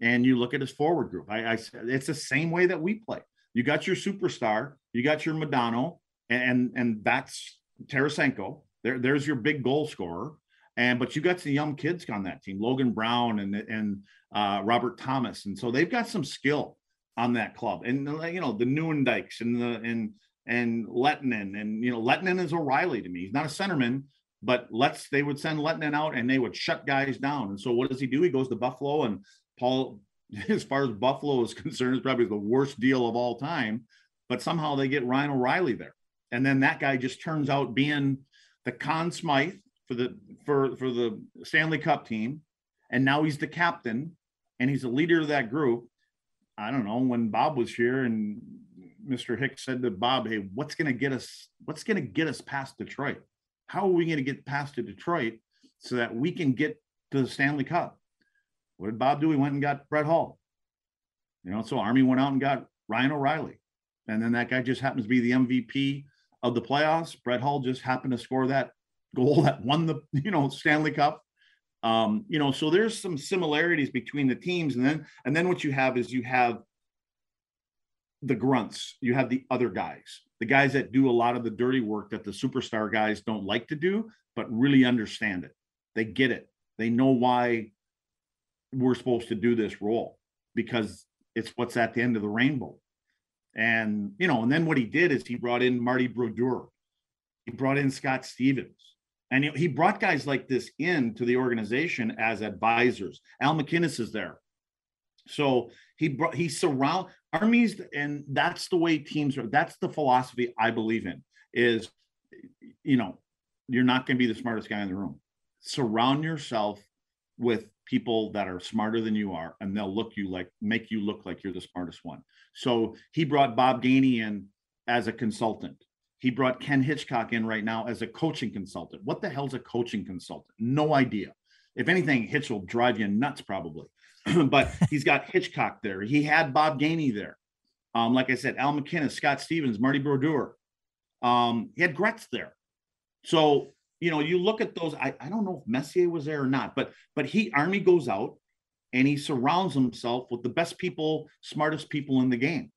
And you look at his forward group. I, I it's the same way that we play. You got your superstar, you got your Modano, and and that's Tarasenko. There, there's your big goal scorer. And but you got some young kids on that team, Logan Brown and and uh, Robert Thomas, and so they've got some skill on that club. And you know the Nieuwendyks and the and and Lehtinen and you know Lehtinen is O'Reilly to me. He's not a centerman, but let's they would send Lehtinen out and they would shut guys down. And so what does he do? He goes to Buffalo and Paul, as far as Buffalo is concerned, is probably the worst deal of all time. But somehow they get Ryan O'Reilly there, and then that guy just turns out being the Conn Smythe for the for for the Stanley Cup team, and now he's the captain, and he's the leader of that group. I don't know when Bob was here and Mr. Hicks said to Bob, "Hey, what's going to get us? What's going to get us past Detroit? How are we going to get past to Detroit so that we can get to the Stanley Cup?" What did Bob do? He went and got Brett Hull. You know, so Army went out and got Ryan O'Reilly, and then that guy just happens to be the MVP of the playoffs. Brett Hull just happened to score that goal that won the you know Stanley Cup. Um, you know, so there's some similarities between the teams, and then and then what you have is you have the grunts, you have the other guys, the guys that do a lot of the dirty work that the superstar guys don't like to do, but really understand it. They get it. They know why we're supposed to do this role because it's what's at the end of the rainbow. And you know, and then what he did is he brought in Marty Brodeur, he brought in Scott Stevens, and he brought guys like this in to the organization as advisors. Al MacInnis is there. So he brought he surround armies, and that's the way teams are. That's the philosophy I believe in. Is you know, you're not going to be the smartest guy in the room. Surround yourself with people that are smarter than you are, and they'll look you like make you look like you're the smartest one. So he brought Bob Gainey in as a consultant. He brought Ken Hitchcock in right now as a coaching consultant. What the hell's a coaching consultant? No idea. If anything, Hitch will drive you nuts probably. but he's got Hitchcock there. He had Bob Gainey there. Um, like I said, Al MacInnis, Scott Stevens, Marty Brodeur. Um, he had Gretz there. So, you know, you look at those. I, I don't know if Messier was there or not, but but he Army goes out and he surrounds himself with the best people, smartest people in the game.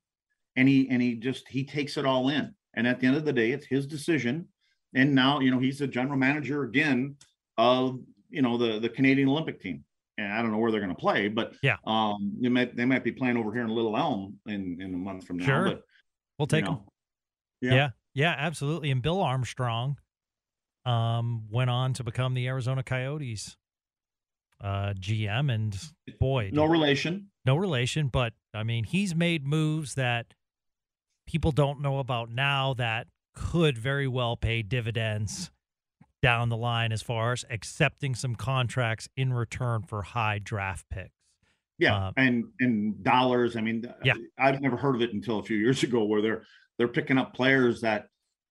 And he and he just he takes it all in. And at the end of the day, it's his decision. And now, you know, he's the general manager again of, you know, the, the Canadian Olympic team. And I don't know where they're going to play, but yeah, um, they might, they might be playing over here in Little Elm in, in a month from now. Sure. But, we'll take them. Yeah. yeah. Yeah, absolutely. And Bill Armstrong um, went on to become the Arizona Coyotes uh, GM. And boy, no relation. No relation. But I mean, he's made moves that people don't know about now that could very well pay dividends down the line as far as accepting some contracts in return for high draft picks. Yeah, uh, and and dollars. I mean, yeah, I've never heard of it until a few years ago, where they're they're picking up players that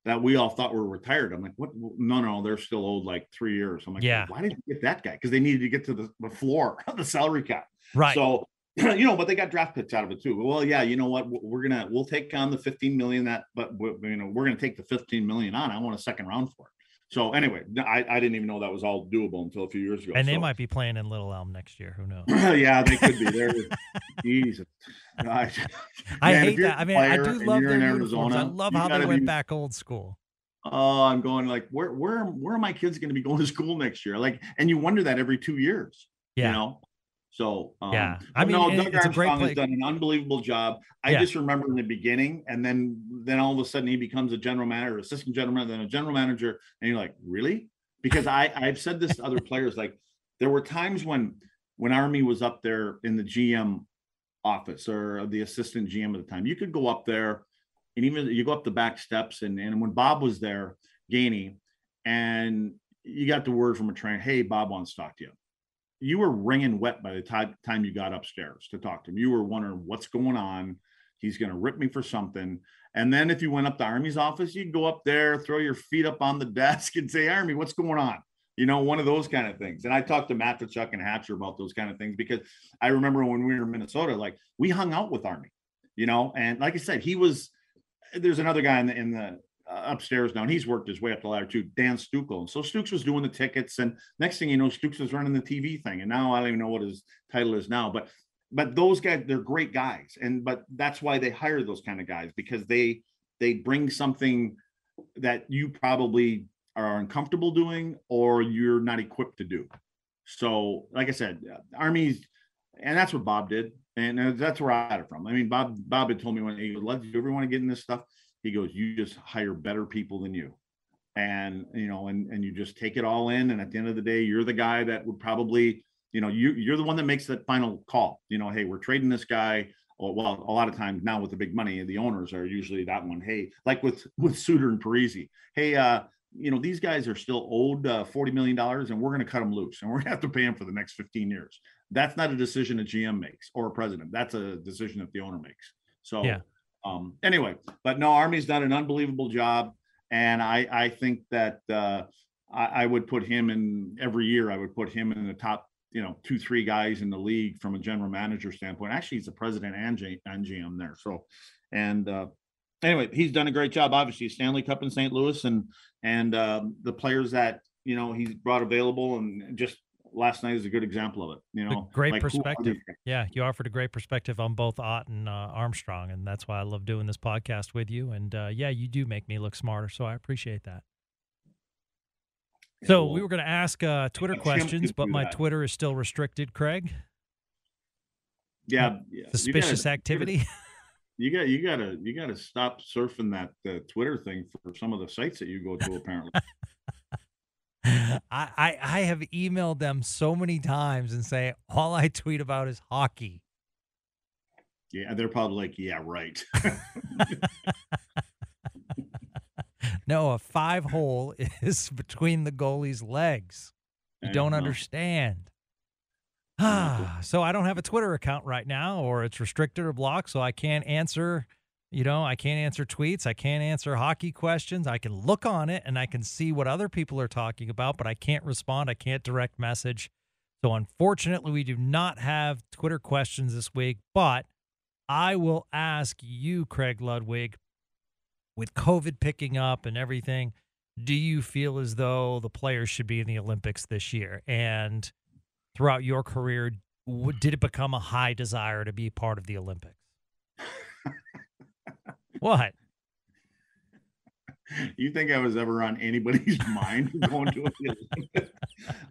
that we all thought were retired. I'm like, what? No, no, they're still owed like three years. I'm like, yeah, why did you get that guy? Because they needed to get to the, the floor of the salary cap. Right. So you know, but they got draft picks out of it too. Well, yeah, you know what? We're gonna we'll take on the 15 million that, but you know, we're gonna take the 15 million on. I want a second round for it. So anyway, I, I didn't even know that was all doable until a few years ago. And they so. might be playing in Little Elm next year. Who knows? yeah, they could be. There, Jesus. I, I hate that. I mean, I do love their uniforms. I love how they went be, back old school. Oh, I'm going like, where, where, where are my kids going to be going to school next year? Like, and you wonder that every two years. Yeah. You know, so um, yeah, I mean, no, Doug Armstrong has done an unbelievable job. I yeah. just remember in the beginning, and then then all of a sudden he becomes a general manager, assistant general manager, then a general manager, and you're like, really? Because I I've said this to other players, like there were times when when Army was up there in the GM office or the assistant GM at the time, you could go up there, and even you go up the back steps, and and when Bob was there, Gainey, and you got the word from a trainer, hey, Bob wants to talk to you you were wringing wet by the time, time you got upstairs to talk to him. You were wondering what's going on. He's going to rip me for something. And then if you went up to Army's office, you'd go up there, throw your feet up on the desk and say, Army, what's going on? you know, one of those kind of things. And I talked to Matvichuk, and Hatcher about those kind of things because I remember when we were in Minnesota, like we hung out with Army, you know, and like I said, he was. There's another guy in the in the uh, upstairs now, and he's worked his way up the ladder too, Dan Stukel. And so Stukes was doing the tickets, and next thing you know, Stukes was running the TV thing. And now I don't even know what his title is now, but but those guys, they're great guys, and but that's why they hire those kind of guys because they they bring something that you probably are uncomfortable doing or you're not equipped to do. So, like I said, uh, armies, and that's what Bob did, and uh, that's where I got it from. I mean, Bob Bob had told me when he "Do you ever want to get in this stuff?" He goes, "You just hire better people than you." And you know, and and you just take it all in, and at the end of the day, you're the guy that would probably, you know, you you're the one that makes that final call. You know, hey, we're trading this guy well, a lot of times now with the big money, the owners are usually that one. Hey, like with with Suter and Parise. Hey, uh, you know, these guys are still owed uh, $40 million and we're going to cut them loose and we're going to have to pay them for the next 15 years. That's not a decision a GM makes or a president. That's a decision that the owner makes. So, yeah. Um, anyway, but no, Army's done an unbelievable job. And I, I think that uh, I, I would put him in every year, I would put him in the top, you know, two, three guys in the league from a general manager standpoint. Actually, he's the president and, G, and GM there. So, and uh, anyway, he's done a great job. Obviously, Stanley Cup in St. Louis, and and um, the players that you know he's brought available, and just last night is a good example of it. You know, a great like, perspective. Yeah, you offered a great perspective on both Ott and uh, Armstrong, and that's why I love doing this podcast with you. And uh, yeah, you do make me look smarter, so I appreciate that. So we were going to ask uh, Twitter questions, but my Twitter is still restricted. Craig. Yeah, yeah. suspicious gotta, activity. you got you gotta you gotta stop surfing that uh, Twitter thing for some of the sites that you go to. Apparently, I, I I have emailed them so many times and say all I tweet about is hockey. Yeah, they're probably like, yeah, right. no, a five hole is between the goalie's legs. You don't understand. Ah, so I don't have a Twitter account right now, or it's restricted or blocked, so I can't answer. You know, I can't answer tweets. I can't answer hockey questions. I can look on it and I can see what other people are talking about, but I can't respond. I can't direct message. So unfortunately, we do not have Twitter questions this week, but I will ask you, Craig Ludwig, with COVID picking up and everything, do you feel as though the players should be in the Olympics this year? And throughout your career, did it become a high desire to be part of the Olympics? what? You think I was ever on anybody's mind going to Olympics?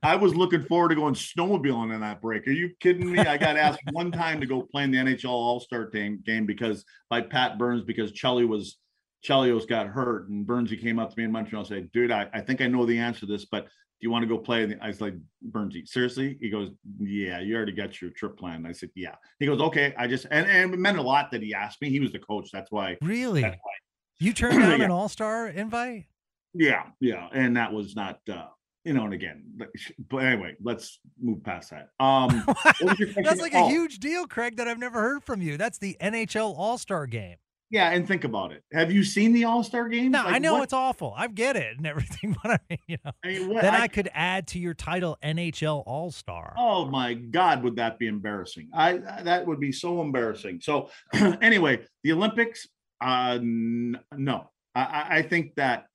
I was looking forward to going snowmobiling in that break. Are you kidding me? I got asked one time to go play in the NHL All Star game because by Pat Burns because Chelly was Chelios got hurt and Burnsy came up to me in Montreal and said, "Dude, I, I think I know the answer to this, but do you want to go play? I was like, Burnsy, seriously? He goes, yeah, you already got your trip planned. I said, yeah. He goes, okay. I just, and, and it meant a lot that he asked me. He was the coach. That's why. Really? That's why. You turned down yeah. an all-star invite? Yeah. Yeah. And that was not, uh, you know, and again, but, but anyway, let's move past that. Um, That's like oh. a huge deal, Craig, that I've never heard from you. That's the NHL All-Star game. Yeah, and think about it. Have you seen the All Star game? No, like, I know what? it's awful. I get it and everything, but I mean, you know, I mean, what, then I, I, could add to your title NHL All Star. Oh my God, would that be embarrassing? I that would be so embarrassing. So anyway, the Olympics. Uh, n- no, I, I think that,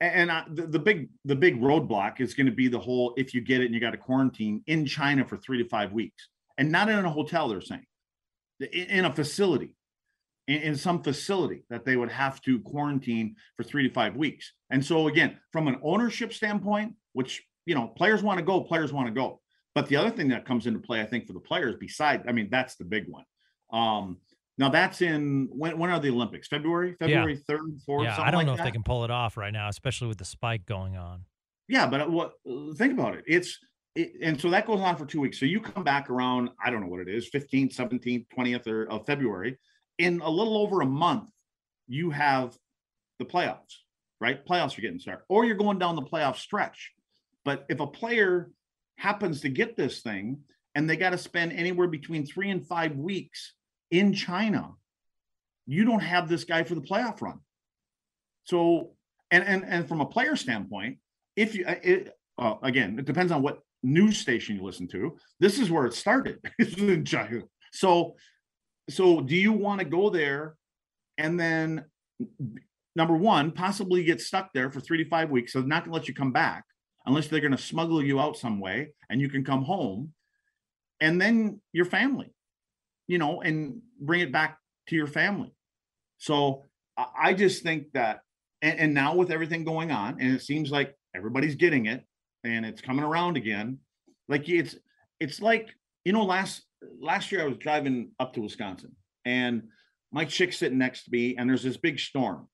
and I, the, the big the big roadblock is going to be the whole if you get it and you got to quarantine in China for three to five weeks, and not in a hotel. They're saying in a facility in, in, some facility that they would have to quarantine for three to five weeks. And so again, from an ownership standpoint, which you know, players want to go, players want to go. But the other thing that comes into play, I think, for the players, besides, I mean, that's the big one. Um, now that's in when when are the Olympics? February, February third, yeah. fourth. Yeah, I don't like know that? if they can pull it off right now, especially with the spike going on. Yeah, but what? Think about it. It's it, and so that goes on for two weeks. So you come back around, I don't know what it is, 15th, 17th, 20th or, of February in a little over a month, you have the playoffs, right? Playoffs are getting started, or you're going down the playoff stretch. But if a player happens to get this thing and they got to spend anywhere between three and five weeks in China, you don't have this guy for the playoff run. So, and and and from a player standpoint, if you, it, uh, again, it depends on what news station you listen to. This is where it started in China. So, so do you want to go there and then number one, possibly get stuck there for three to five weeks? So they're not going to let you come back unless they're going to smuggle you out some way and you can come home and then your family, you know, and bring it back to your family. So I just think that, and, and now with everything going on, and it seems like everybody's getting it and it's coming around again. Like it's, it's like, you know, last, last year I was driving up to Wisconsin and my chick's sitting next to me and there's this big storm.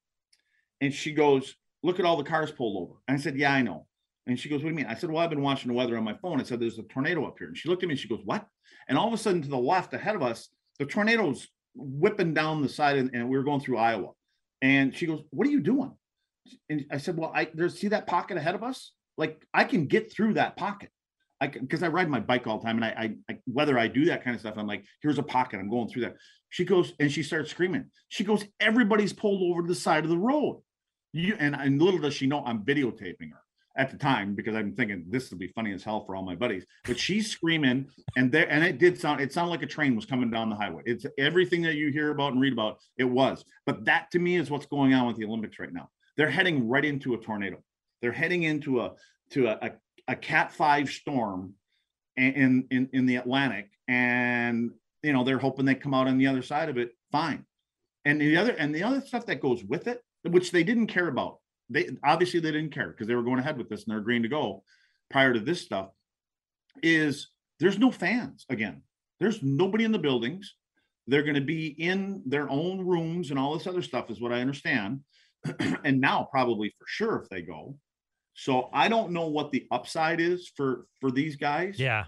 And she goes, look at all the cars pulled over. And I said, yeah, I know. And she goes, What do you mean? I said, Well, I've been watching the weather on my phone. I said, There's a tornado up here. And she looked at me and she goes, What? And all of a sudden, to the left ahead of us, the tornado's whipping down the side, and, and we were going through Iowa. And she goes, What are you doing? And I said, Well, I there's see that pocket ahead of us? Like I can get through that pocket. I because I ride my bike all the time, and I, I, I whether I do that kind of stuff, I'm like, here's a pocket. I'm going through that. She goes and she starts screaming. She goes, everybody's pulled over to the side of the road. You and, and little does she know I'm videotaping her at the time because I'm thinking this will be funny as hell for all my buddies. But she's screaming, and there and it did sound it sounded like a train was coming down the highway. It's everything that you hear about and read about. It was, but that to me is what's going on with the Olympics right now. They're heading right into a tornado. They're heading into a to a, a, a Cat Five storm in in in the Atlantic, and you know they're hoping they come out on the other side of it fine. And the other and the other stuff that goes with it, which they didn't care about they obviously they didn't care because they were going ahead with this and they're agreeing to go prior to this stuff is there's no fans again. There's nobody in the buildings. They're going to be in their own rooms and all this other stuff is what i understand. And now probably for sure if they go so i don't know what the upside is for for these guys yeah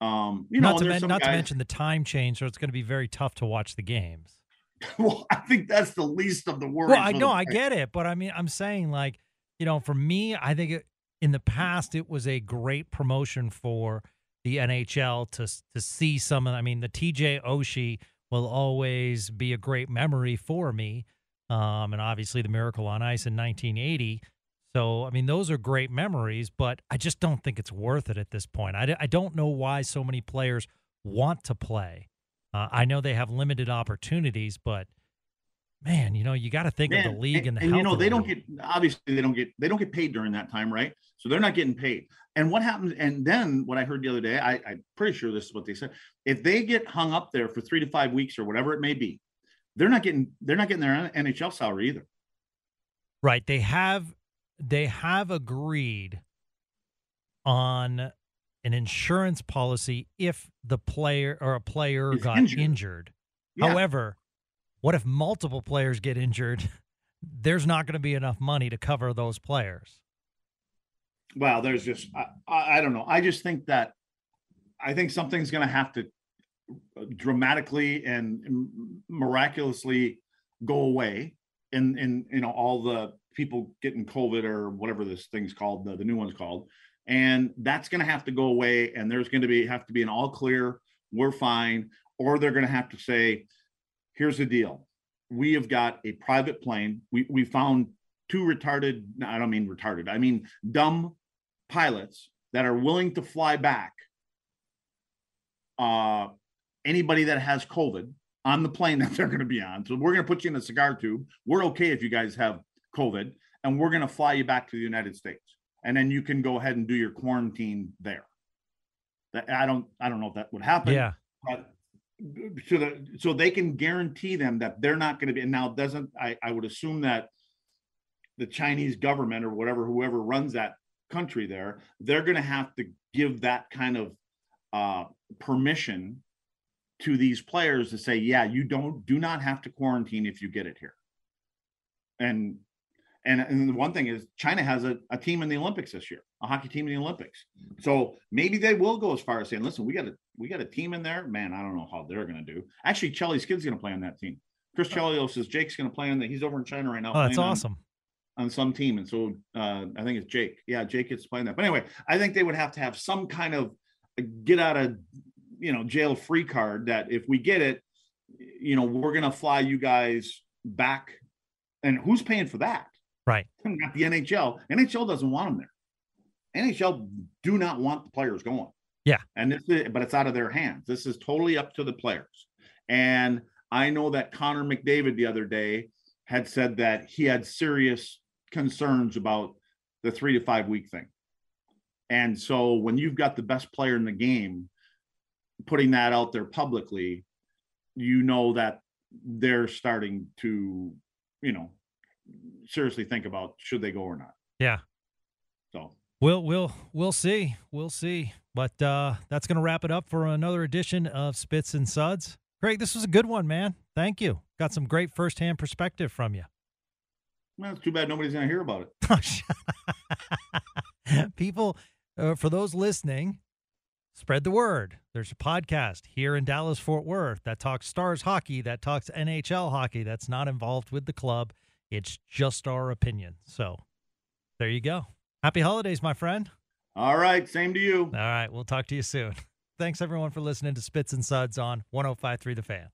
um you know not, to, men, not guys, to mention the time change so it's going to be very tough to watch the games well, I think that's the least of the worries. Well, I know, I get it, but I mean, I'm saying like, you know, for me, I think it, in the past it was a great promotion for the NHL to to see some of. I mean, the TJ Oshie will always be a great memory for me, um, and obviously the Miracle on Ice in 1980. So, I mean, those are great memories, but I just don't think it's worth it at this point. I, I don't know why so many players want to play. Uh, I know they have limited opportunities, but man, you know, you got to think man, of the league and, and the and you know they don't get obviously they don't get they don't get paid during that time, right? So they're not getting paid. And what happens? And then what I heard the other day, I, I'm pretty sure this is what they said. If they get hung up there for three to five weeks or whatever it may be, they're not getting they're not getting their NHL salary either. Right. They have they have agreed on an insurance policy if the player or a player got injured. injured. Yeah. However, what if multiple players get injured? There's not going to be enough money to cover those players. Well, there's just I, I don't know. I just think that I think something's going to have to dramatically and miraculously go away in in you know all the people getting covid or whatever this thing's called the, the new one's called and that's going to have to go away and there's going to be have to be an all clear we're fine or they're going to have to say here's the deal. We have got a private plane. We we found two retarded i don't mean retarded i mean dumb pilots that are willing to fly back uh anybody that has covid on the plane that they're going to be on. So we're going to put you in a cigar tube. We're okay if you guys have covid and we're going to fly you back to the united states and then you can go ahead and do your quarantine there. That I don't I don't know if that would happen. Yeah. But so the so they can guarantee them that they're not going to be and now doesn't I, I would assume that the Chinese government or whatever whoever runs that country there, they're going to have to give that kind of uh, permission to these players to say, yeah, you don't do not have to quarantine if you get it here. And and, and the one thing is China has a, a team in the Olympics this year, a hockey team in the Olympics. So maybe they will go as far as saying, listen, we got a we got a team in there. Man, I don't know how they're gonna do. Actually, Chelly's kid's gonna play on that team. Chris Chelios says Jake's gonna play on that. He's over in China right now. Oh, that's awesome. On, on, some team. And so uh, I think it's Jake. Yeah, Jake gets playing that. But anyway, I think they would have to have some kind of get out of you know jail free card that if we get it, you know, we're gonna fly you guys back. And who's paying for that? Right. Not the NHL. NHL doesn't want them there. NHL do not want the players going. Yeah. And this is, but it's out of their hands. This is totally up to the players. And I know that Connor McDavid the other day had said that he had serious concerns about the three to five week thing. And so when you've got the best player in the game putting that out there publicly, you know that they're starting to, you know, seriously think about should they go or not. Yeah. So We'll we'll we'll see. We'll see. But uh, that's going to wrap it up for another edition of Spits and Suds. Craig, this was a good one, man. Thank you. Got some great firsthand perspective from you. well, it's too bad nobody's going to hear about it. People, uh, for those listening, spread the word. There's a podcast here in Dallas Fort Worth that talks Stars hockey, that talks NHL hockey, that's not involved with the club. It's just our opinion. So there you go. Happy holidays, my friend. All right. Same to you. All right. We'll talk to you soon. Thanks, everyone, for listening to Spits and Suds on 1053 The Fan.